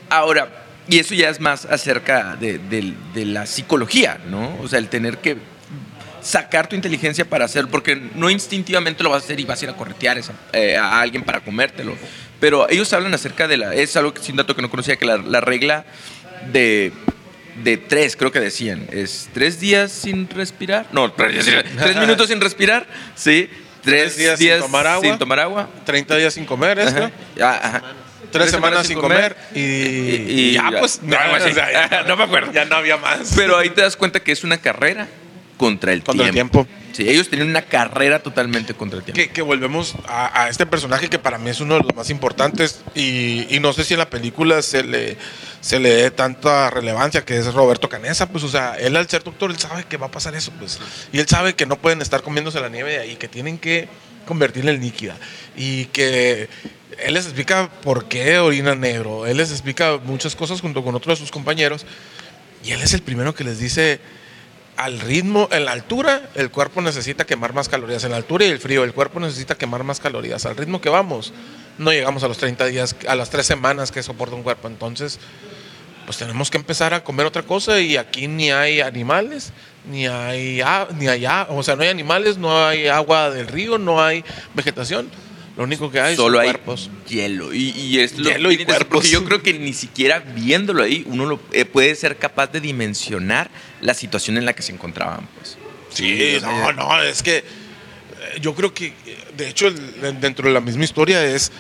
S1: ahora, y eso ya es más acerca de, de- de la psicología, ¿no? O sea, el tener que sacar tu inteligencia para hacer, porque no instintivamente lo vas a hacer y vas a ir a corretear esa- eh, a alguien para comértelo. Pero ellos hablan acerca de la, es algo que sin dato que no conocía, que la, la regla de, de tres, creo que decían, es tres días sin respirar, no, tres, tres minutos sin respirar, sí, tres, días, sin, tomar agua, sin tomar agua,
S2: 30 días sin comer, ¿es,
S1: Ajá. Ah, ajá.
S2: Tres, semanas, sin comer, y,
S1: y-
S2: y ya, pues.
S1: no, algo así.
S2: o sea, ya-
S1: No me acuerdo.
S2: Ya no había más.
S1: Pero ahí te das cuenta que es una carrera contra el
S2: Contra el
S1: tiempo.
S2: tiempo.
S1: Sí, ellos tenían una carrera totalmente contra el tiempo.
S2: Que, que volvemos a, a este personaje que para mí es uno de los más importantes y, y no sé si en la película se le, se le dé tanta relevancia que es Roberto Canesa, pues o sea, él al ser doctor, él sabe que va a pasar eso, pues, y él sabe que no pueden estar comiéndose la nieve de ahí, que tienen que convertirla en líquida y que él les explica por qué orina negro, él les explica muchas cosas junto con otros de sus compañeros y él es el primero que les dice al ritmo, en la altura, el cuerpo necesita quemar más calorías. En la altura y el frío, el cuerpo necesita quemar más calorías. Al ritmo que vamos, no llegamos a los 30 días, a las 3 semanas que soporta un cuerpo. Entonces, pues tenemos que empezar a comer otra cosa y aquí ni hay animales, ni hay, ni hay o sea, no hay animales, no hay agua del río, no hay vegetación. Lo único que hay
S1: Solo
S2: son
S1: hay
S2: cuerpos.
S1: hielo. Y, y es lo
S2: Hielo y
S1: interesante, porque
S2: cuerpos.
S1: yo creo que ni siquiera viéndolo ahí uno lo, eh, puede ser capaz de dimensionar la situación en la que se encontraban. Pues.
S2: Sí, no, no, es que eh, yo creo que, eh, de hecho, dentro de la misma historia es,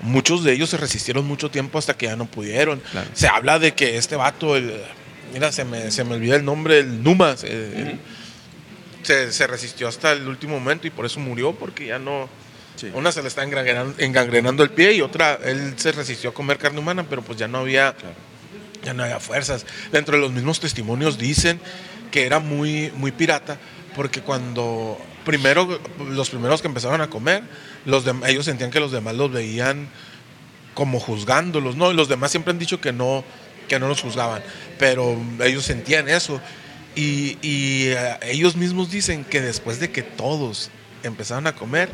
S2: muchos de ellos se resistieron mucho tiempo hasta que ya no pudieron.
S1: Claro.
S2: Se habla de que este vato, el, mira, se me, se me olvida el nombre, el Numas, eh, se, se resistió hasta el último momento y por eso murió, porque ya no,
S1: Sí.
S2: Una se le está engangrenando, engangrenando el pie y otra, él se resistió a comer carne humana, pero pues ya no había, ya no había fuerzas. Dentro de los mismos testimonios dicen que era muy, muy pirata, porque cuando primero, los primeros que empezaron a comer, los ellos sentían que los demás los veían como juzgándolos, ¿no? Y los demás siempre han dicho que no, que no los juzgaban, pero ellos sentían eso. Y, y, eh, ellos mismos dicen que después de que todos empezaron a comer,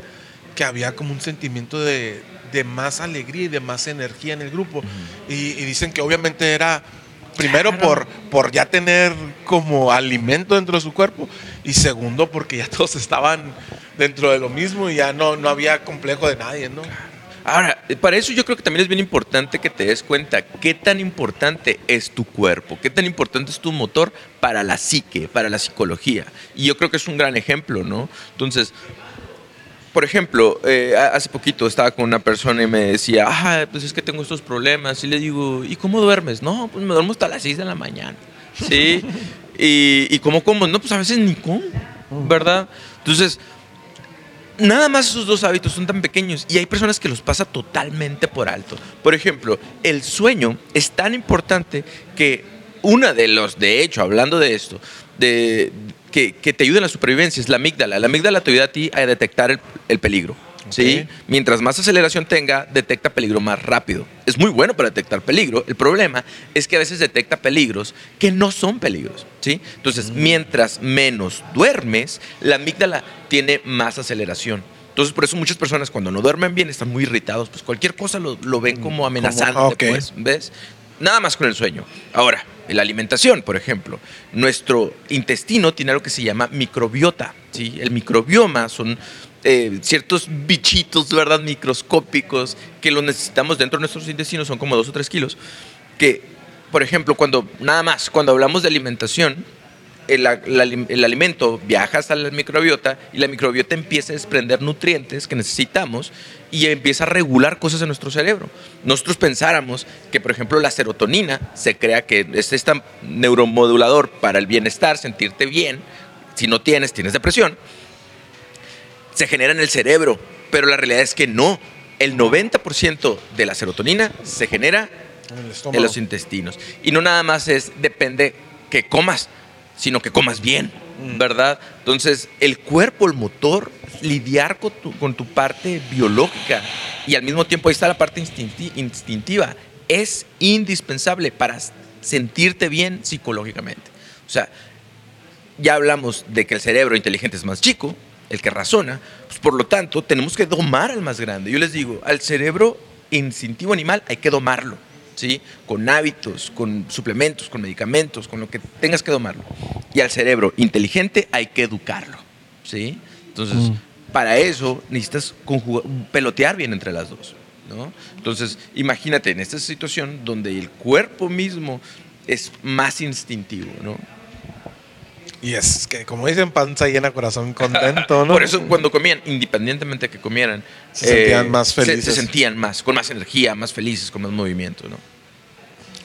S2: que había como un sentimiento de, de más alegría y de más energía en el grupo. y, y dicen que obviamente era primero por, por ya tener como alimento dentro de su cuerpo y segundo porque ya todos estaban dentro de lo mismo y ya no, no había complejo de nadie, ¿no?
S1: Ahora, eh, para eso yo creo que también es bien importante que te des cuenta qué tan importante es tu cuerpo, qué tan importante es tu motor para la psique, para la psicología. Y yo creo que es un gran ejemplo, ¿no? Entonces, por ejemplo, eh, hace poquito estaba con una persona y me decía, ah, pues es que tengo estos problemas. Y le digo, ¿y cómo duermes? No, pues me duermo hasta las 6 de la mañana. ¿Sí? y, ¿Y cómo como? No, pues a veces ni como, ¿verdad? Entonces, Nada más esos dos hábitos son tan pequeños y hay personas que los pasa totalmente por alto. Por ejemplo, el sueño es tan importante que una de los, de hecho, hablando de esto, de, que, que te ayuda en la supervivencia es la amígdala. La amígdala te ayuda a ti a detectar el, el peligro. ¿sí?
S2: Ok.
S1: Mientras más aceleración tenga, detecta peligro más rápido. Es muy bueno para detectar peligro. El problema es que a veces detecta peligros que no son peligros. ¿sí? Entonces, mientras menos duermes, la amígdala tiene más aceleración. Entonces, por eso muchas personas cuando no duermen bien están muy irritados. Pues cualquier cosa lo, lo ven como amenazante.
S2: ok.
S1: pues, ¿Ves? Nada más con el sueño. Ahora, en la alimentación, por ejemplo, nuestro intestino tiene algo que se llama microbiota. ¿sí? El microbioma son eh, ciertos bichitos, ¿verdad? Microscópicos que los necesitamos dentro de nuestros intestinos, son como dos o tres kilos. Que, por ejemplo, cuando, nada más, cuando hablamos de alimentación, el, alimento viaja hasta la microbiota y la microbiota empieza a desprender nutrientes que necesitamos y empieza a regular cosas en nuestro cerebro. Nosotros pensáramos que, por ejemplo, la serotonina se crea que es este neuromodulador para el bienestar, sentirte bien. Si no tienes, tienes depresión. Se genera en el cerebro, pero la realidad es que no. El 90% de la serotonina se genera
S2: En el
S1: en los intestinos. Y no nada más es, depende que comas, sino que comas bien, ¿verdad? Entonces, el cuerpo, el motor, lidiar con tu, con tu parte biológica y al mismo tiempo ahí está la parte instinti- instintiva, es indispensable para sentirte bien psicológicamente. O sea, ya hablamos de que el cerebro inteligente es más chico, el que razona, pues por lo tanto tenemos que domar al más grande. Yo les digo, al cerebro instintivo animal hay que domarlo, ¿sí? Con hábitos, con suplementos, con medicamentos, con lo que tengas que domarlo. Y al cerebro inteligente hay que educarlo, ¿sí? Entonces, para eso necesitas conjugar- pelotear bien entre las dos, ¿no? Entonces, imagínate en esta situación donde el cuerpo mismo es más instintivo, ¿no?
S2: Y es que, como dicen, panza llena, corazón contento, ¿no?
S1: Por eso cuando comían, independientemente de que comieran, eh,
S2: Se sentían más
S1: se- Se,
S2: felices.
S1: sentían más, con más energía, más felices, con más movimiento, ¿no?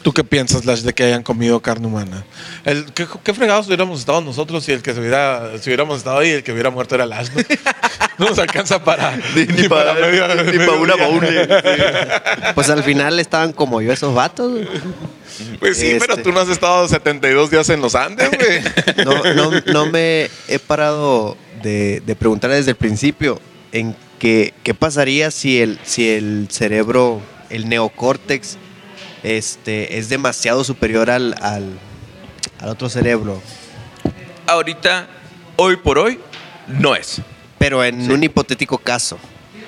S2: ¿Tú qué piensas, Lash, de que hayan comido carne humana? El, ¿qué, qué fregados hubiéramos estado nosotros si el que se hubiera, si hubiéramos estado ahí, el que hubiera muerto era Lash? No, No nos alcanza para ni, para, medio- medio día.
S3: Pues al final estaban como yo esos vatos.
S2: Pues sí, pero
S3: Este.
S2: tú no has estado 72 días en los Andes, güey.
S3: No, no, no me he parado de, de preguntar desde el principio en qué, qué pasaría si el, si el cerebro, el neocórtex, este, es demasiado superior al, al, al otro cerebro.
S1: Ahorita, hoy por hoy, no es.
S3: Pero en un hipotético caso.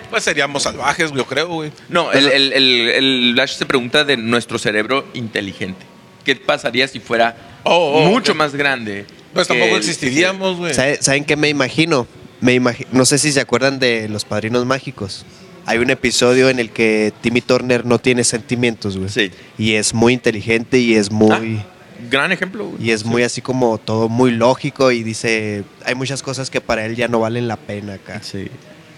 S2: Pues seríamos salvajes, yo creo, güey.
S1: No, el, el, el, el Lash se pregunta de nuestro cerebro inteligente. ¿Qué pasaría si fuera
S2: Oh, oh,
S1: mucho más grande?
S2: Pues tampoco
S1: el-
S2: existiríamos, güey.
S3: ¿Sabe- ¿Saben qué me imagino? Me imagi- no sé si se acuerdan de Los Padrinos Mágicos. Hay un episodio en el que Timmy Turner no tiene sentimientos, güey.
S1: Sí.
S3: Y es muy inteligente y es muy...
S1: Ah, gran ejemplo. güey.
S3: Y es muy así como todo muy lógico y dice, hay muchas cosas que para él ya no valen la pena acá.
S1: Sí.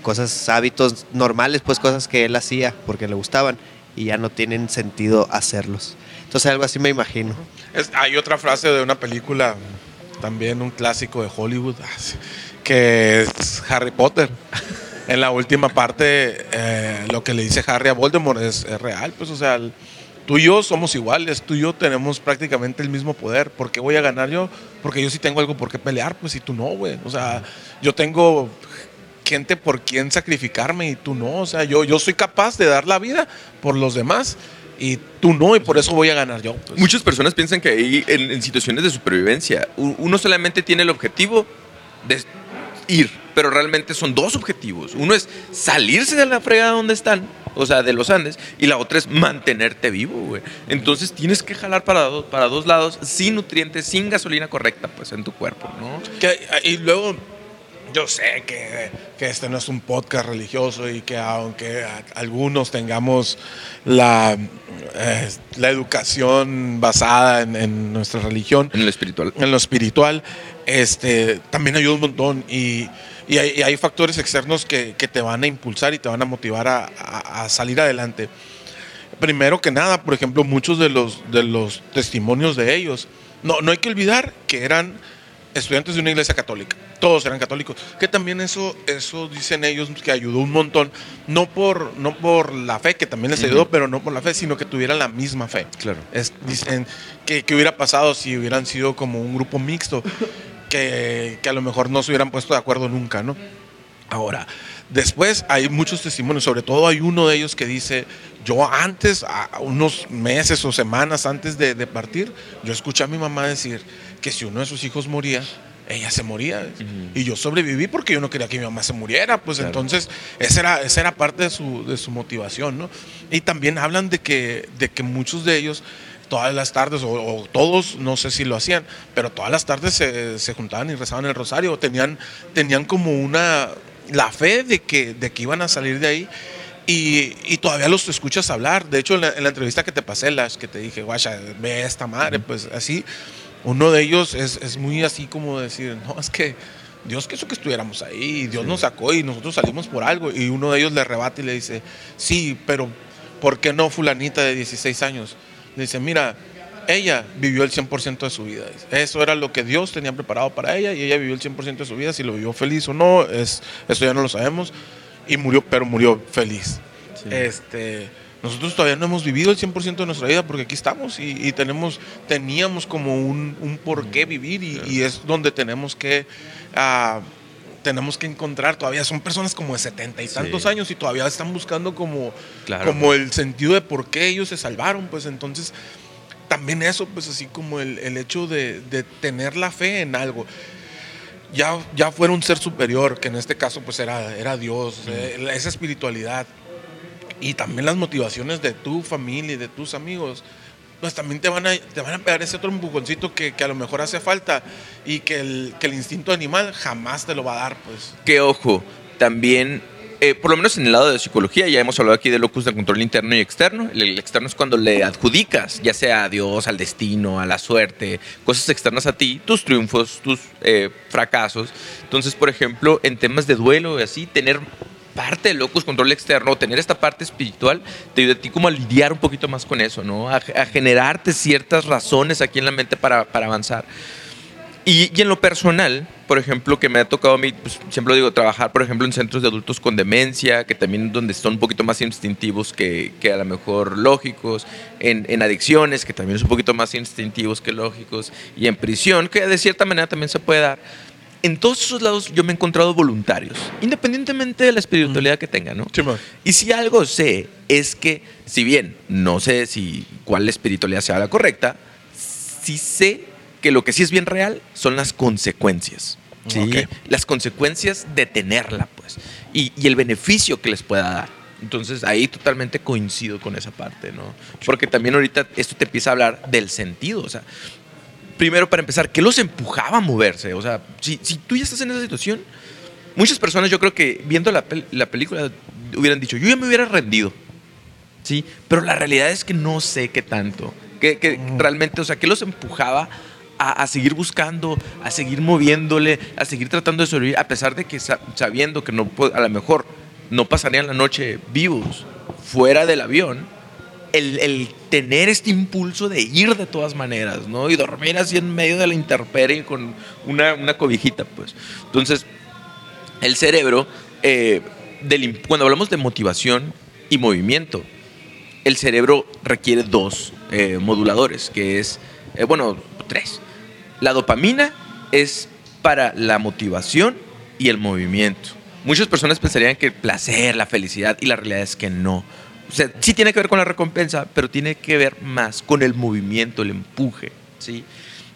S3: Cosas, hábitos normales, pues cosas que él hacía porque le gustaban y ya no tienen sentido hacerlos. Entonces algo así me imagino.
S2: Es- hay otra frase de una película, también un clásico de Hollywood, que es Harry Potter. en la última parte, eh, lo que le dice Harry a Voldemort es, es real, pues, o sea, el- tú y yo somos iguales, tú y yo tenemos prácticamente el mismo poder. ¿Por qué voy a ganar yo? Porque yo sí tengo algo por qué pelear, pues, y tú no, güey. O sea, yo tengo gente por quien sacrificarme y tú no. O sea, yo, yo soy capaz de dar la vida por los demás y tú no, y por eso voy a ganar yo. pues.
S1: Muchas personas piensan que ahí, en, en situaciones de supervivencia, uno solamente tiene el objetivo de ir, pero realmente son dos objetivos. Uno es salirse de la fregada donde están, o sea, de los Andes, y la otra es mantenerte vivo, güey. Entonces tienes que jalar para, do- para dos lados, sin nutrientes, sin gasolina correcta, pues, en tu cuerpo, ¿no?
S2: Que- y luego, yo sé que, que este no es un podcast religioso y que aunque algunos tengamos la, eh, la educación basada en, en nuestra religión,
S1: En lo espiritual.
S2: en lo espiritual, este, también ayuda un montón y, y hay, y hay factores externos que, que te van a impulsar y te van a motivar a, a- a salir adelante. Primero que nada, por ejemplo, muchos de los, de los testimonios de ellos, no, no hay que olvidar que eran estudiantes de una iglesia católica, todos eran católicos, que también eso, eso dicen ellos que ayudó un montón, no por, no por la fe, que también les ayudó,
S1: Ujú.
S2: pero no por la fe, sino que tuvieran la misma fe.
S1: Claro.
S2: Es, dicen que, que hubiera pasado si hubieran sido como un grupo mixto, que, que a lo mejor no se hubieran puesto de acuerdo nunca, ¿no? Ahora, después hay muchos testimonios, sobre todo hay uno de ellos que dice, yo antes, a unos meses o semanas antes de, de partir, yo escuché a mi mamá decir que si uno de sus hijos moría, ella se moría. Y yo sobreviví porque yo no quería que mi mamá se muriera. Pues
S1: Claro.
S2: entonces, esa era, esa era parte de su, de su motivación, ¿no? Y también hablan de que, de que muchos de ellos todas las tardes, o, o todos, no sé si lo hacían, pero todas las tardes se, se juntaban y rezaban el rosario, tenían, tenían como una, la fe de que, de que iban a salir de ahí. Y, y todavía los escuchas hablar. De hecho, en la, en la entrevista que te pasé, las que te dije, guacha, ve a esta madre, pues así. Uno de ellos es, es muy así como decir, no, es que Dios quiso que estuviéramos ahí, y Dios nos sacó y nosotros salimos por algo. Y uno de ellos le rebate y le dice, sí, pero ¿por qué no fulanita de 16 años? Le dice, mira, ella vivió el 100% de su vida. Eso era lo que Dios tenía preparado para ella y ella vivió el 100% de su vida. Si lo vivió feliz o no, es, eso ya no lo sabemos. Y murió, pero murió feliz. Este, nosotros todavía no hemos vivido el 100% de nuestra vida porque aquí estamos y, y tenemos, teníamos como un, un por qué vivir y, y es donde tenemos que... ah, tenemos que encontrar, todavía son personas como de setenta y tantos
S1: Sí.
S2: años y todavía están buscando como,
S1: Claro.
S2: como el sentido de por qué ellos se salvaron, pues entonces también eso, pues así como el, el hecho de, de tener la fe en algo. Ya, ya fuera un ser superior, que en este caso pues era, era Dios, eh, esa espiritualidad y también las motivaciones de tu familia y de tus amigos, pues también te van a, te van a pegar ese otro empujoncito que, que a lo mejor hace falta y que el, que el instinto animal jamás te lo va a dar, pues.
S1: que ojo, también, eh, por lo menos en el lado de psicología, ya hemos hablado aquí de locus de control interno y externo. El, el externo es cuando le adjudicas, ya sea a Dios, al destino, a la suerte, cosas externas a ti, tus triunfos, tus eh, fracasos. Entonces, por ejemplo, en temas de duelo y así, tener parte de locus control externo, tener esta parte espiritual, te ayuda a ti como a lidiar un poquito más con eso, ¿no? A, a generarte ciertas razones aquí en la mente para, para avanzar. Y, y en lo personal, por ejemplo, que me ha tocado a mí, pues, siempre lo digo, trabajar, por ejemplo, en centros de adultos con demencia, que también donde son un poquito más instintivos que, que a lo mejor lógicos, en, en adicciones, que también son un poquito más instintivos que lógicos, y en prisión, que de cierta manera también se puede dar. En todos esos lados yo me he encontrado voluntarios, independientemente de la espiritualidad que tengan, ¿no? Y si algo sé es que, si bien no sé si cuál espiritualidad sea la correcta, sí sé que lo que sí es bien real son las consecuencias. ¿sí?
S2: Ok.
S1: Las consecuencias de tenerla, pues. Y, y el beneficio que les pueda dar. Entonces ahí totalmente coincido con esa parte, ¿no? Porque también ahorita esto te empieza a hablar del sentido. O sea, primero para empezar, ¿qué los empujaba a moverse? O sea, si, si tú ya estás en esa situación, muchas personas yo creo que viendo la, pel- la película hubieran dicho, yo ya me hubiera rendido. Sí, pero la realidad es que no sé qué tanto. Que, que realmente, o sea, ¿qué los empujaba a, a seguir buscando, a seguir moviéndole, a seguir tratando de sobrevivir, a pesar de que sa- sabiendo que no, a lo mejor no pasarían la noche vivos fuera del avión, el, tener este impulso de ir de todas maneras, ¿no? Y dormir así en medio de la intemperie con una, una cobijita, pues. Entonces, el cerebro, eh, cuando hablamos de motivación y movimiento, el cerebro requiere dos eh, moduladores, que es, eh, bueno, tres. La dopamina es para la motivación y el movimiento. Muchas personas pensarían que el placer, la felicidad, y la realidad es que no. O sea, sí tiene que ver con la recompensa, pero tiene que ver más con el movimiento, el empuje, ¿sí?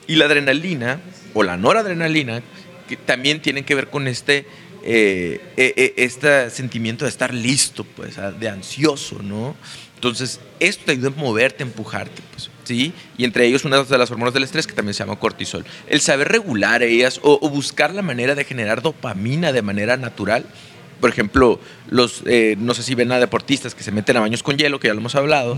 S1: Y la adrenalina, o la noradrenalina, que también tienen que ver con este, eh, eh, este sentimiento de estar listo, pues, ah, de ansioso, ¿no? Entonces, esto te ayuda a moverte, a empujarte, pues, ¿sí? Y entre ellos una de las hormonas del estrés que también se llama cortisol. El saber regular ellas o, o buscar la manera de generar dopamina de manera natural. Por ejemplo, los, eh, no sé si ven a deportistas que se meten a baños con hielo, que ya lo hemos hablado.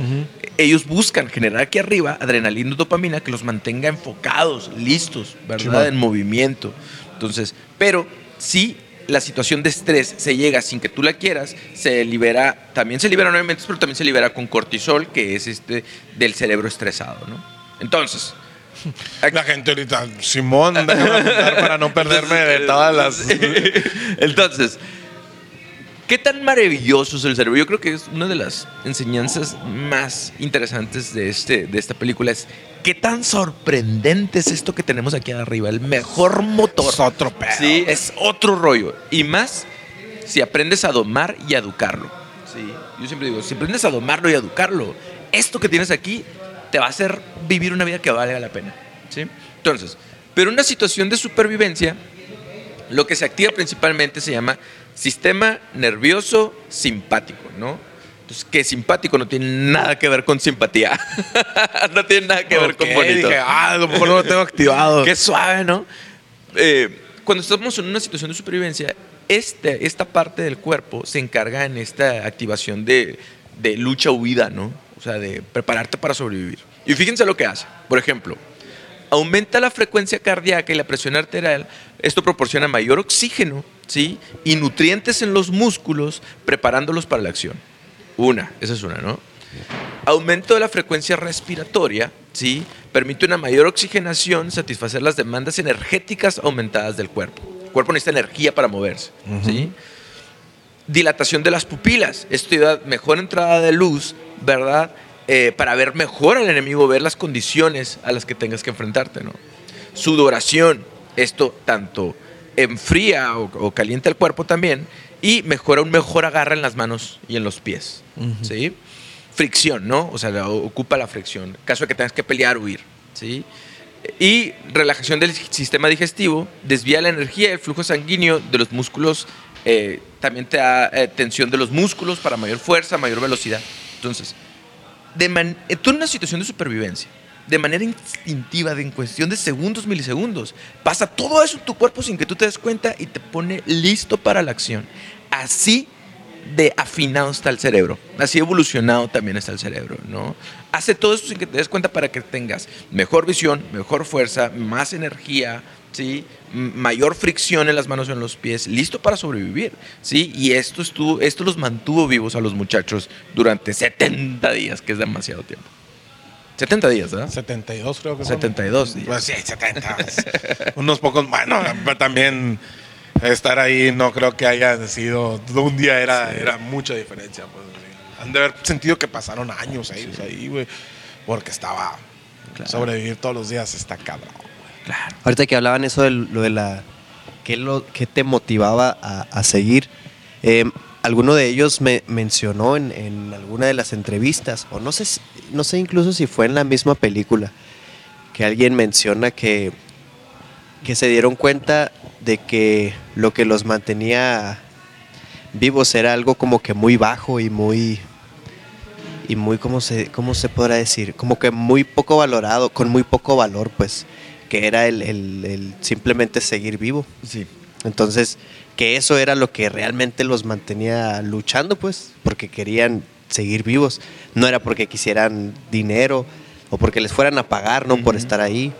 S1: Ellos buscan generar aquí arriba adrenalina y dopamina que los mantenga enfocados, listos, ¿verdad? En movimiento. Entonces, pero si la situación de estrés se llega sin que tú la quieras, se libera, también se libera nuevamente, pero también se libera con cortisol, que es este del cerebro estresado, ¿no? Entonces,
S2: La gente ahorita, Simón, déjame para no perderme de todas las.
S1: Entonces, ¿qué tan maravilloso es el cerebro? Yo creo que es una de las enseñanzas más interesantes de, este, de esta película. Es qué tan sorprendente es esto que tenemos aquí arriba. El mejor motor.
S2: Es otro pedo.
S1: Sí, es otro rollo. Y más si aprendes a domar y a educarlo. Sí, yo siempre digo, si aprendes a domarlo y a educarlo, esto que tienes aquí te va a hacer vivir una vida que valga la pena. ¿sí? Entonces, pero una situación de supervivencia, lo que se activa principalmente se llama sistema nervioso simpático, ¿no? Entonces, que simpático no tiene nada que ver con simpatía. no tiene nada que ver con bonito.
S2: dije, ah, a lo mejor no lo tengo activado.
S1: Qué suave, ¿no? Eh, cuando estamos en una situación de supervivencia, este, esta parte del cuerpo se encarga en esta activación de, de lucha-huida, ¿no? O sea, de prepararte para sobrevivir. Y fíjense lo que hace. Por ejemplo, aumenta la frecuencia cardíaca y la presión arterial. Esto proporciona mayor oxígeno, ¿sí? Y nutrientes en los músculos, preparándolos para la acción. Una, esa es una, ¿no? Aumento de la frecuencia respiratoria, ¿sí? Permite una mayor oxigenación, satisfacer las demandas energéticas aumentadas del cuerpo. El cuerpo necesita energía para moverse, ¿sí? Dilatación de las pupilas. Esto te da mejor entrada de luz, ¿verdad? Eh, para ver mejor al enemigo, ver las condiciones a las que tengas que enfrentarte, ¿no? Sudoración. Esto tanto enfría o, o calienta el cuerpo también y mejora un mejor agarre en las manos y en los pies, ¿sí? Fricción, ¿no? O sea, la- ocupa la fricción. Caso de que tengas que pelear o huir, ¿sí? Y relajación del sistema digestivo, desvía la energía y el flujo sanguíneo de los músculos, eh, también te da eh, tensión de los músculos para mayor fuerza, mayor velocidad. Entonces, de man- tú en una situación de supervivencia, de manera instintiva, de en cuestión de segundos, milisegundos, pasa todo eso en tu cuerpo sin que tú te des cuenta y te pone listo para la acción. Así de afinado está el cerebro, así evolucionado también está el cerebro, ¿no? Hace todo eso sin que te des cuenta para que tengas mejor visión, mejor fuerza, más energía, ¿sí? Mayor fricción en las manos y en los pies, listo para sobrevivir, ¿sí? Y esto, estuvo, esto los mantuvo vivos a los muchachos durante 70 días, que es demasiado tiempo. 70 días, ¿verdad?
S2: 72 creo que son.
S1: 72 días.
S2: Pues sí, 70. Unos pocos, bueno, pero también estar ahí no creo que haya sido, un día era, era mucha diferencia. Pues, sí. Han de haber sentido que pasaron años ahí, ahí, güey, porque estaba,
S1: Claro.
S2: sobrevivir todos los días está cabrón.
S1: Claro.
S3: Ahorita que hablaban eso de lo de la... ¿Qué, lo, qué te motivaba a, a seguir? Eh, alguno de ellos me mencionó en, en alguna de las entrevistas, o no sé, no sé incluso si fue en la misma película, que alguien menciona que, que se dieron cuenta de que lo que los mantenía vivos era algo como que muy bajo y muy y muy cómo se cómo se podrá decir como que muy poco valorado con muy poco valor pues que era el, el- el simplemente seguir vivo
S1: Sí.
S3: entonces que eso era lo que realmente los mantenía luchando pues porque querían seguir vivos no era porque quisieran dinero o porque les fueran a pagar no por estar ahí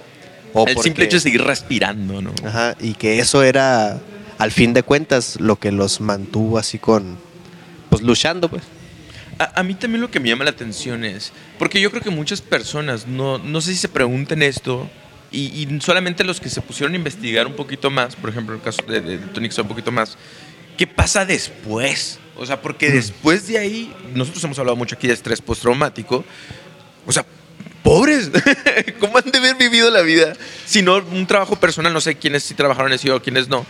S3: o
S1: El simple hecho de seguir respirando, ¿no?
S3: Ajá, y que eso era, al fin de cuentas, lo que los mantuvo así con, pues luchando, pues.
S1: A, a mí también lo que me llama la atención es, porque yo creo que muchas personas, no, no sé si se pregunten esto, y, y solamente los que se pusieron a investigar un poquito más, por ejemplo, el caso de, de Tony un poquito más, ¿qué pasa después? O sea, porque después de ahí, nosotros hemos hablado mucho aquí de estrés postraumático. O sea, pobres, ¿cómo han de haber vivido la vida? Si no, un trabajo personal, no sé quiénes sí trabajaron en eso o quiénes no.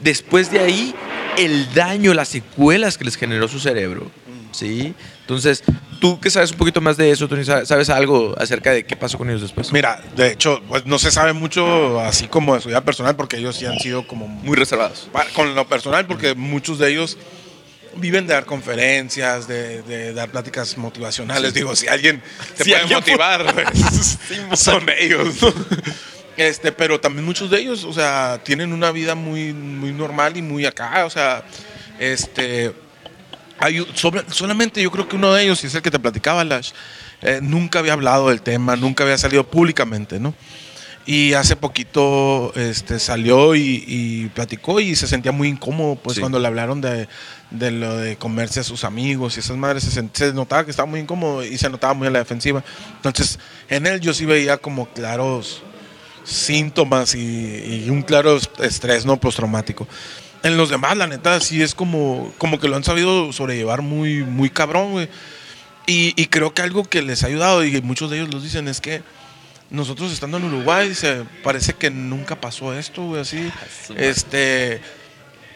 S1: Después de ahí, el daño, las secuelas que les generó su cerebro. ¿Sí? Entonces, tú que sabes un poquito más de eso, Tony, ¿sabes algo acerca de qué pasó con ellos después?
S2: Mira, de hecho, pues no se sabe mucho así como de su vida personal porque ellos sí han sido como
S1: muy reservados.
S2: Con lo personal, porque muchos de ellos viven de dar conferencias, de, dar pláticas motivacionales. Digo, si alguien te puede motivar, pues, son ellos. Este, pero también muchos de ellos, o sea, tienen una vida muy, muy normal y muy acá, o sea, este, hay, solamente yo creo que uno de ellos, y es el que te platicaba, Lash, eh, nunca había hablado del tema, nunca había salido públicamente, ¿no? Y hace poquito este, salió y, platicó y se sentía muy incómodo, pues cuando le hablaron de, lo de comerse a sus amigos y esas madres, se, notaba que estaba muy incómodo y se notaba muy a la defensiva. Entonces, en él yo sí veía como claros síntomas y, un claro estrés no postraumático. En los demás, la neta, sí es como, como que lo han sabido sobrellevar muy, muy cabrón, güey. Y, y creo que algo que les ha ayudado, y muchos de ellos lo dicen, es que nosotros estando en Uruguay, se parece que nunca pasó esto, güey, así. Este.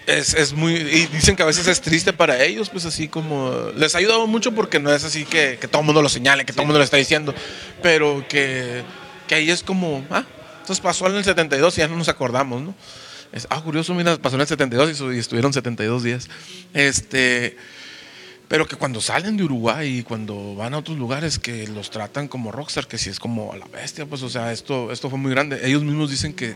S2: Es, muy. Y dicen que a veces es triste para ellos, pues así como. Les ha ayudado mucho porque no es así que, todo el mundo lo señale, que todo el mundo lo está diciendo. Pero que, que ahí es como. Ah, entonces pasó en el 72 y ya no nos acordamos, ¿no? Ah, curioso, mira, pasó en el 72 y, y estuvieron 72 días. Este. Pero que cuando salen de Uruguay y cuando van a otros lugares que los tratan como rockstar, que si es como a la bestia, pues o sea, esto, esto fue muy grande. Ellos mismos dicen que,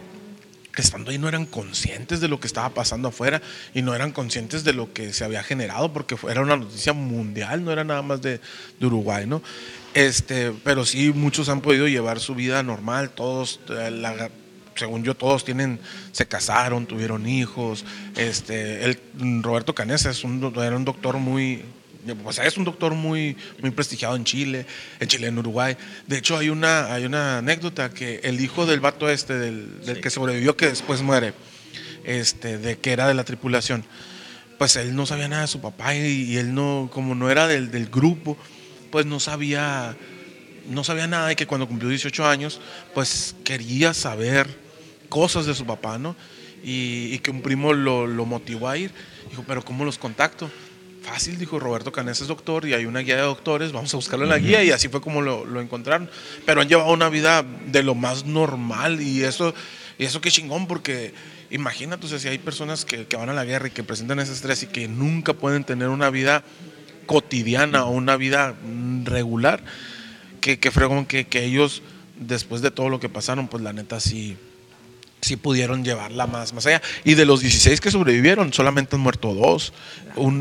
S2: estando ahí no eran conscientes de lo que estaba pasando afuera y no eran conscientes de lo que se había generado porque era una noticia mundial, no era nada más de, Uruguay, ¿no? Este, pero sí, muchos han podido llevar su vida normal, todos, eh, según yo, todos tienen, se casaron, tuvieron hijos. Este, el, Roberto Canesa es un, era un doctor muy, pues es un doctor muy, muy prestigiado en Chile, en Chile, en Uruguay. De hecho, hay una, hay una anécdota que el hijo del vato este, del, que sobrevivió, que después muere, este, de que era de la tripulación, pues él no sabía nada de su papá y, él no, como no era del, del, grupo, pues no sabía, no sabía nada y que cuando cumplió 18 años, pues quería saber cosas de su papá, ¿no? Y, que un primo lo, lo motivó a ir. Dijo, pero ¿cómo los contacto? Fácil, dijo Roberto Canés es doctor y hay una guía de doctores, vamos a buscarlo en la guía y así fue como lo, encontraron. Pero han llevado una vida de lo más normal y eso, y eso qué chingón porque imagínate, si hay personas que, van a la guerra y que presentan ese estrés y que nunca pueden tener una vida cotidiana o una vida regular, que, que fregón que, que ellos, después de todo lo que pasaron, pues la neta sí sí pudieron llevarla más, más allá. Y de los 16 que sobrevivieron, solamente han muerto dos.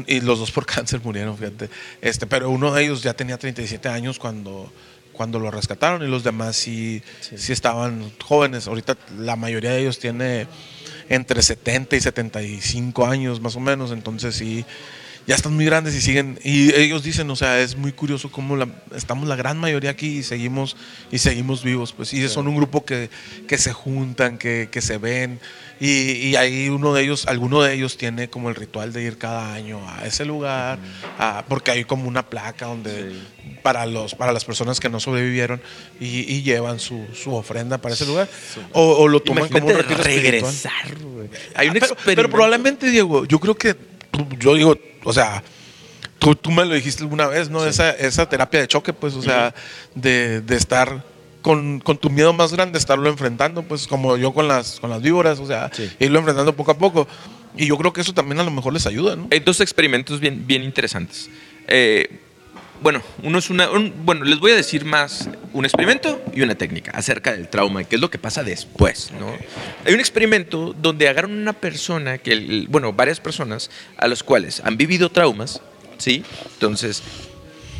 S2: y los dos por cáncer murieron, fíjate. Este, pero uno de ellos ya tenía 37 años cuando, cuando lo rescataron y los demás sí, sí. estaban jóvenes. Ahorita la mayoría de ellos tiene entre 70 y 75 años más o menos. Entonces sí ya están muy grandes y siguen, y ellos dicen, o sea, es muy curioso cómo estamos la gran mayoría aquí y seguimos, y seguimos vivos, pues, y son un grupo que, que se juntan, que, que se ven, y, y, ahí uno de ellos, alguno de ellos tiene como el ritual de ir cada año a ese lugar, porque hay como una placa donde para los para las personas que no sobrevivieron y, llevan su, su, ofrenda para ese lugar o, lo toman como un retiro regresar, Hay un ah, pero, pero probablemente Diego, yo creo que yo digo o sea, tú, tú me lo dijiste alguna vez, ¿no? Esa, esa terapia de choque, pues, o sea, de, de estar con, con, tu miedo más grande, estarlo enfrentando, pues, como yo con las, con las víboras, o sea, irlo enfrentando poco a poco. Y yo creo que eso también a lo mejor les ayuda, ¿no?
S1: Hay dos experimentos bien, bien interesantes. Eh, bueno, uno es una, bueno, les voy a decir más un experimento y una técnica acerca del trauma y qué es lo que pasa después, ¿no? Hay un experimento donde agarran una persona que, bueno, varias personas a los cuales han vivido traumas, ¿sí? Entonces,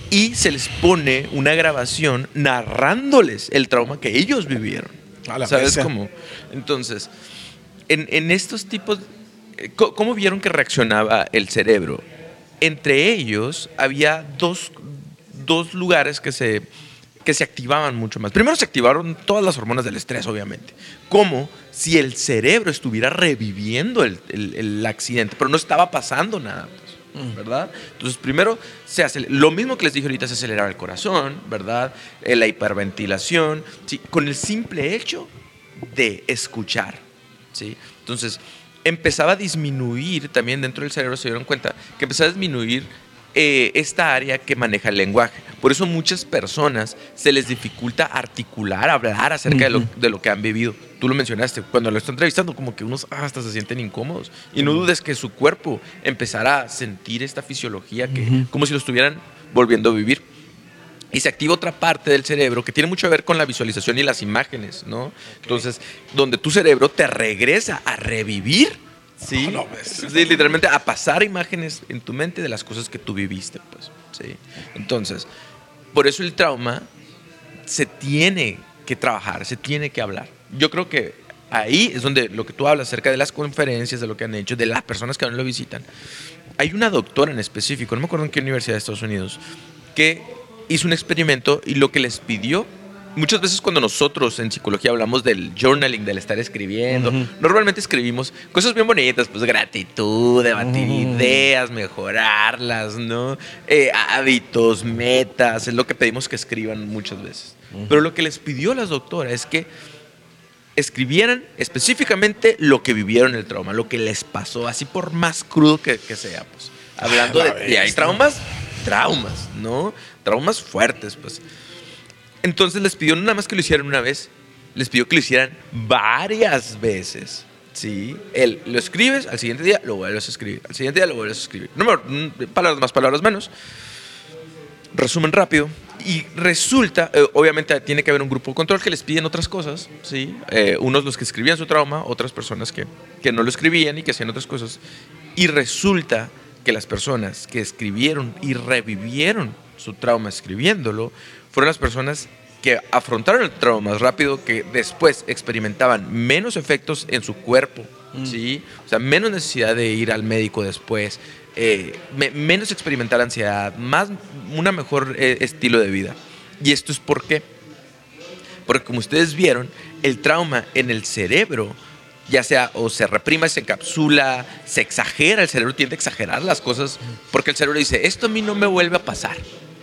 S1: y se les pone una grabación narrándoles el trauma que ellos vivieron. ¿Sabes cómo? Entonces, en, en estos tipos, eh, ¿cómo vieron que reaccionaba el cerebro? Entre ellos había dos, lugares que se que se activaban mucho más. Primero se activaron todas las hormonas del estrés, obviamente. Como si el cerebro estuviera reviviendo el, el- el accidente, pero no estaba pasando nada. pues, ¿Verdad? Entonces, primero se hace lo mismo que les dije ahorita, se aceleraba el corazón, ¿verdad? Eh, la hiperventilación, ¿sí? con el simple hecho de escuchar. ¿sí? Entonces, empezaba a disminuir también dentro del cerebro, se dieron cuenta que empezaba a disminuir eh, esta área que maneja el lenguaje. Por eso muchas personas se les dificulta articular, hablar acerca de, lo, de lo que han vivido. Tú lo mencionaste, cuando lo están entrevistando, como que unos hasta se sienten incómodos. Y no dudes que su cuerpo empezará a sentir esta fisiología que, como si lo estuvieran volviendo a vivir. Y se activa otra parte del cerebro que tiene mucho que ver con la visualización y las imágenes, ¿no? Entonces, donde tu cerebro te regresa a revivir, ¿sí?
S2: No, no, ves.
S1: Sí, literalmente a pasar imágenes en tu mente de las cosas que tú viviste, pues, ¿sí? Entonces, por eso el trauma se tiene que trabajar, se tiene que hablar. Yo creo que ahí es donde lo que tú hablas acerca de las conferencias, de lo que han hecho, de las personas que aún lo visitan. Hay una doctora en específico, no me acuerdo en qué universidad de Estados Unidos, que hizo un experimento y lo que les pidió, muchas veces cuando nosotros en psicología hablamos del journaling, del estar escribiendo, normalmente escribimos cosas bien bonitas, pues gratitud, debatir ideas, mejorarlas, ¿no? Eh, hábitos, metas, es lo que pedimos que escriban muchas veces. Pero lo que les pidió la doctora es que escribieran específicamente lo que vivieron el trauma, lo que les pasó, así por más crudo que, que sea, pues. Hablando
S2: La
S1: de... Y hay traumas, traumas, ¿no? Traumas fuertes, pues. Entonces les pidió nada más que lo hicieran una vez, les pidió que lo hicieran varias veces. ¿Sí? Él lo escribes, al siguiente día lo vuelves a escribir, al siguiente día lo vuelves a escribir. No, mm, palabras más, palabras menos. Resumen rápido. Y resulta, eh, obviamente tiene que haber un grupo de control que les piden otras cosas, ¿sí? Eh, unos los que escribían su trauma, otras personas que, que no lo escribían y que hacían otras cosas. Y resulta que las personas que escribieron y revivieron su trauma escribiéndolo fueron las personas que afrontaron el trauma más rápido, que después experimentaban menos efectos en su cuerpo, ¿sí? O sea, menos necesidad de ir al médico después, eh, me- menos experimentar ansiedad, más una mejor eh, estilo de vida. ¿Y esto es por qué? Porque como ustedes vieron, el trauma en el cerebro, ya sea o se reprima, se encapsula, se exagera, el cerebro tiende a exagerar las cosas, porque el cerebro dice, esto a mí no me vuelve a pasar.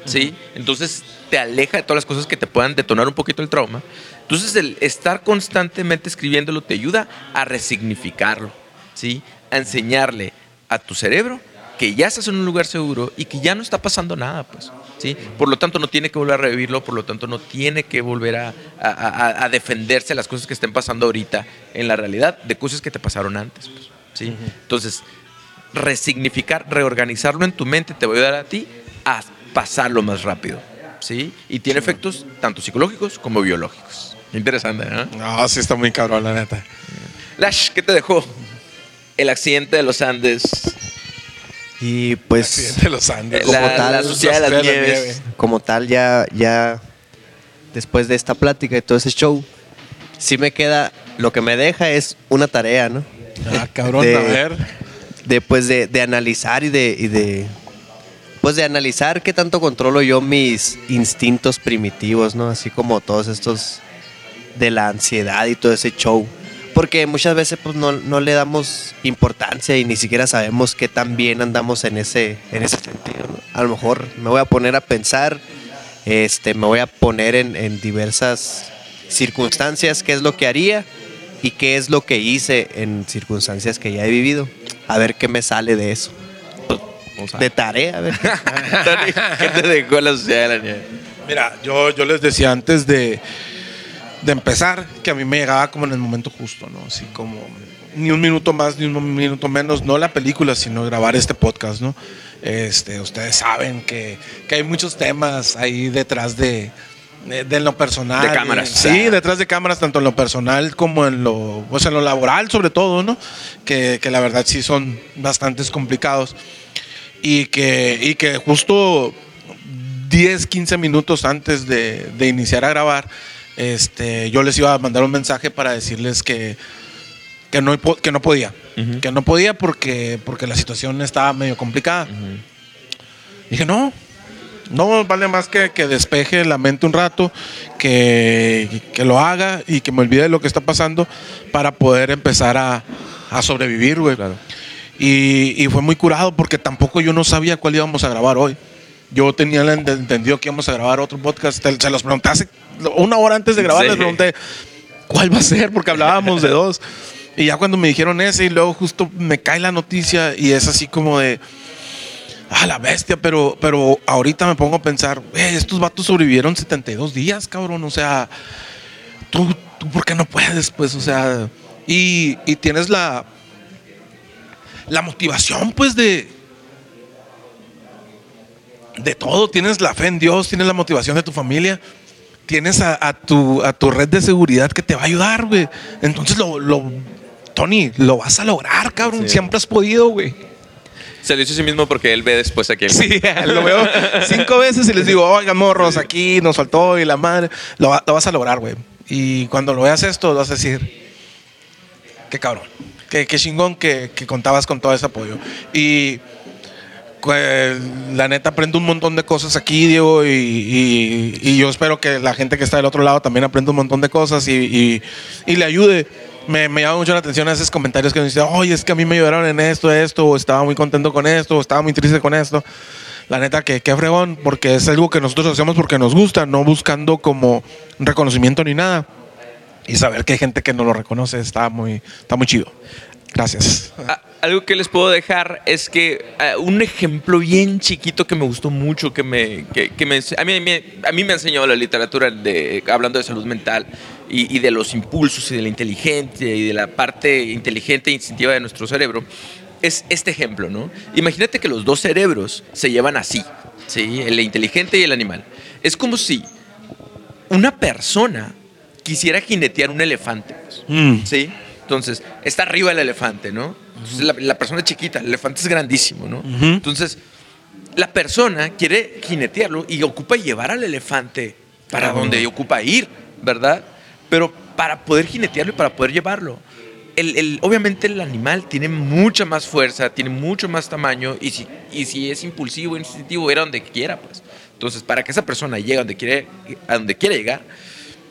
S1: ¿Sí? Entonces te aleja de todas las cosas que te puedan detonar un poquito el trauma. Entonces el estar constantemente escribiéndolo te ayuda a resignificarlo, ¿sí? A enseñarle a tu cerebro que ya estás en un lugar seguro y que ya no está pasando nada, pues. ¿Sí? Por lo tanto, no tiene que volver a revivirlo, por lo tanto, no tiene que volver a, a- a- a defenderse de las cosas que estén pasando ahorita en la realidad, de cosas que te pasaron antes. pues, ¿sí? Entonces, resignificar, reorganizarlo en tu mente te va a ayudar a ti a pasarlo más rápido. ¿sí? Y tiene efectos tanto psicológicos como biológicos. Interesante, ¿eh?
S2: No, sí está muy cabrón, la neta.
S1: Lash, ¿qué te dejó? El accidente de los Andes.
S3: Y pues,
S2: Accidente de los Andes.
S3: como
S1: La,
S3: tal,
S1: la Sociedad de las
S2: Sociedad de la
S1: Nieves.
S2: Nieve.
S3: como tal, ya, ya después de esta plática y todo ese show, sí me queda, lo que me deja es una tarea, ¿no?
S2: Ah, cabrón,
S3: De-
S2: a ver.
S3: de, pues, de, de analizar y de, y de pues de analizar qué tanto controlo yo mis instintos primitivos, ¿no? Así como todos estos de la ansiedad y todo ese show. Porque muchas veces pues no, no le damos importancia y ni siquiera sabemos qué tan bien andamos en ese, en ese sentido. ¿no? A lo mejor me voy a poner a pensar, este, me voy a poner en, en diversas circunstancias qué es lo que haría y qué es lo que hice en circunstancias que ya he vivido. A ver qué me sale de eso. De tarea, a ver.
S1: Tony, ¿Qué te dejó la Sociedad de la Nieve?
S2: Mira, yo, yo les decía antes de, de empezar que a mí me llegaba como en el momento justo, ¿no? Así como ni un minuto más, ni un minuto menos, no la película, sino grabar este podcast, ¿no? Este, ustedes saben que, que hay muchos temas ahí detrás de, de, de lo personal.
S1: De cámaras.
S2: Sí, detrás de cámaras, tanto en lo personal como en lo, pues en lo laboral, sobre todo, ¿no? Que, que la verdad sí son bastantes complicados. Y que, y que justo 10, 15 minutos antes de, de iniciar a grabar, este, yo les iba a mandar un mensaje para decirles que, que, no, que no podía. Que no podía porque, porque la situación estaba medio complicada. Dije, no, No vale más que, que despeje la mente un rato, que, que lo haga y que me olvide de lo que está pasando para poder empezar a, a sobrevivir, güey. Y, y fue muy curado porque tampoco yo no sabía cuál íbamos a grabar hoy. Yo tenía entendido que íbamos a grabar otro podcast. Se los pregunté hace una hora antes de grabar,
S1: Sí.
S2: les pregunté cuál va a ser, porque hablábamos de dos. Y ya cuando me dijeron ese, y luego justo me cae la noticia, y es así como de. Ah, la bestia, pero, pero ahorita me pongo a pensar, "Eh, estos vatos sobrevivieron 72 días, cabrón. O sea, tú, tú ¿por qué no puedes? Pues, o sea, y, y tienes la, la motivación, pues, de, de todo. Tienes la fe en Dios, tienes la motivación de tu familia, tienes a, a tu, a tu red de seguridad que te va a ayudar, güey. Entonces, lo, lo, Tony, lo vas a lograr, cabrón.
S1: Sí.
S2: Siempre has podido, güey.
S1: Se lo hizo a sí mismo porque él ve después a quién.
S2: Sí, lo veo cinco veces y les digo, oigan, morros, aquí nos faltó y la madre. Lo, lo vas a lograr, güey. Y cuando lo veas esto, vas a decir, qué cabrón, qué, qué chingón que, que contabas con todo ese apoyo. Y pues, la neta aprendo un montón de cosas aquí, Diego, y, yo espero que la gente que está del otro lado también aprenda un montón de cosas y le ayude. Me, me llama mucho la atención esos comentarios que nos dicen, oye, es que a mí me ayudaron en esto, esto, o estaba muy contento con esto, o estaba muy triste con esto. La neta, que qué fregón, porque es algo que nosotros hacemos porque nos gusta, no buscando como reconocimiento ni nada. Y saber que hay gente que no lo reconoce está muy, está muy chido. Gracias.
S1: Algo que les puedo dejar es que ah, un ejemplo bien chiquito que me gustó mucho, que me, que, que me a, mí, me- a mí me ha enseñado la literatura de, hablando de salud mental y, y de los impulsos y de la inteligencia y de la parte inteligente e instintiva de nuestro cerebro, es este ejemplo, ¿no? Imagínate que los dos cerebros se llevan así, ¿sí? El inteligente y el animal. Es como si una persona quisiera jinetear un elefante.
S2: Mm.
S1: Entonces, está arriba el elefante, ¿no? Entonces, la, la persona es chiquita, el elefante es grandísimo, ¿no? Entonces, la persona quiere jinetearlo y ocupa llevar al elefante para donde ocupa ir, ¿verdad? Pero para poder jinetearlo y para poder llevarlo. El, el- obviamente el animal tiene mucha más fuerza, tiene mucho más tamaño y si, y si es impulsivo, instintivo, era donde quiera, pues. Entonces, para que esa persona llegue a donde quiere, a donde quiere llegar,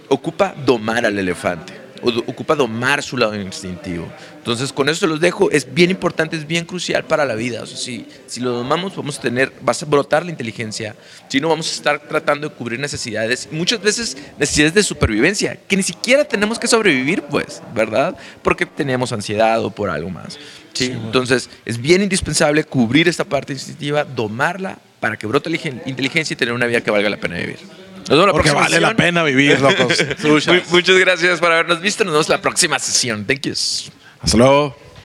S1: ocupa domar al elefante, ocupa domar su lado instintivo. Entonces, con eso se los dejo, es bien importante, es bien crucial para la vida. O sea, si, si lo domamos, vamos a tener, vas a brotar la inteligencia, si no, vamos a estar tratando de cubrir necesidades, muchas veces necesidades de supervivencia, que ni siquiera tenemos que sobrevivir, pues, ¿verdad? Porque tenemos ansiedad o por algo más. ¿sí? Entonces, es bien indispensable cubrir esta parte instintiva, domarla para que brote la inteligencia y tener una vida que valga la pena vivir. Nos vemos la
S2: Porque
S1: próxima
S2: vale la pena vivir, locos.
S1: Muchas gracias por habernos visto. Nos vemos la próxima sesión. Thank you.
S2: Hasta luego.